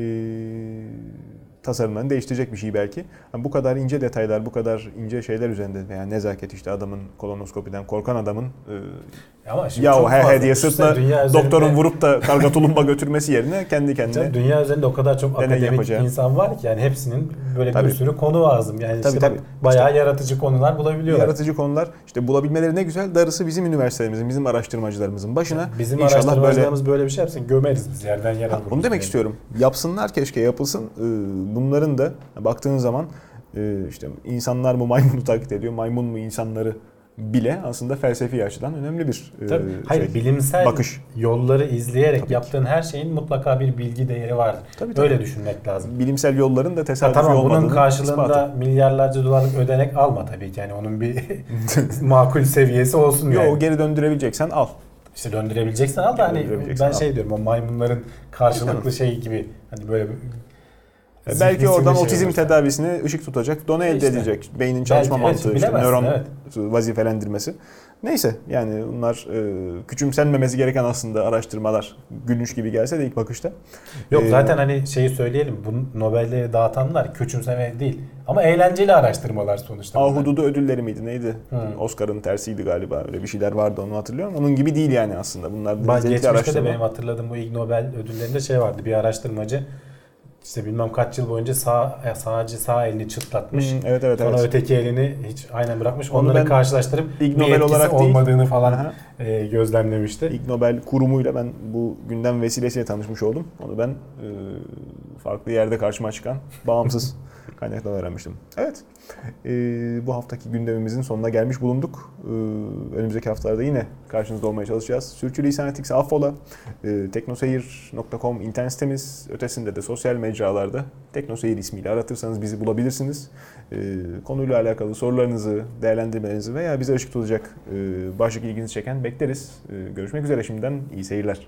tasarımlarını değiştirecek bir şey belki. Ama bu kadar ince detaylar, bu kadar ince şeyler üzerinde yani nezaket işte adamın kolonoskopiden korkan adamın e, Ama şimdi ya çok o he he diye sırtla üzerinde- doktorun vurup da karga tulumba götürmesi yerine kendi kendine Canım, dünya üzerinde o kadar çok akademik yapacağı. insan var ki yani hepsinin böyle Tabii. bir sürü konu lazım. Yani Tabii, işte tabii. bayağı yaratıcı konular bulabiliyorlar. yaratıcı konular işte bulabilmeleri ne güzel. Darısı bizim üniversitelerimizin, bizim araştırmacılarımızın başına. Bizim İnşallah böyle araştırmacılarımız böyle... bir şey yapsın gömeriz biz yerden yere Ha, bunu demek yani. istiyorum. Yapsınlar keşke yapılsın. Ee, Bunların da baktığın zaman e, işte insanlar mı maymunu taklit ediyor, maymun mu insanları bile aslında felsefi açıdan önemli bir e, Tabii. Hayır şey. bilimsel bakış. yolları izleyerek Tabii ki. yaptığın her şeyin mutlaka bir bilgi değeri vardır. Tabii, tabii. Öyle düşünmek lazım. Bilimsel yolların da tesadüfi tamam olmadığını bunun karşılığında ispatı. milyarlarca dolarlık ödenek alma tabii ki. Yani onun bir makul seviyesi olsun yani. Yo geri döndürebileceksen al. İşte döndürebileceksen al da hani ben al. şey diyorum o maymunların karşılıklı şey gibi hani böyle bir- E, Belki zihnisi oradan şey otizm olursa. tedavisine ışık tutacak, done elde İşte. edecek. Beynin çalışma Belki, evet, mantığı, işte nöron evet. vazifelendirmesi. Neyse yani bunlar e, küçümsenmemesi gereken aslında araştırmalar. Gülünç gibi gelse de ilk bakışta. Yok Ee, zaten hani şeyi söyleyelim. Bu Nobel'leri dağıtanlar küçümseme değil. Ama eğlenceli araştırmalar sonuçta. Ahududu ödülleri miydi neydi? Hı. Oscar'ın tersiydi galiba. Öyle bir şeyler vardı onu hatırlıyorum. Onun gibi değil yani aslında. Bunlar Ben geçmişte de araştırma. benim hatırladığım bu Ig Nobel ödüllerinde şey vardı. Bir araştırmacı işte bilmem kaç yıl boyunca sağ sadece sağ elini çıtlatmış. Hı, evet evet Sonra evet. öteki elini hiç aynen bırakmış. Onu Onları karşılaştırıp Ig Nobel olarak değil. olmadığını falan Aha. e, gözlemlemişti. İlk Nobel kurumuyla ben bu gündem vesilesiyle tanışmış oldum. Onu ben e, farklı yerde karşıma çıkan bağımsız kaynaktan öğrenmiştim. Evet. E, bu haftaki gündemimizin sonuna gelmiş bulunduk. E, önümüzdeki haftalarda yine karşınızda olmaya çalışacağız. Sürçülisan ettikse affola. E, teknoseyir.com internet sitemiz. Ötesinde de sosyal mecralarda Teknoseyir ismiyle aratırsanız bizi bulabilirsiniz. E, konuyla alakalı sorularınızı, değerlendirmelerinizi veya bize ışık tutacak e, başlık ilginizi çeken bekleriz. E, görüşmek üzere şimdiden iyi seyirler.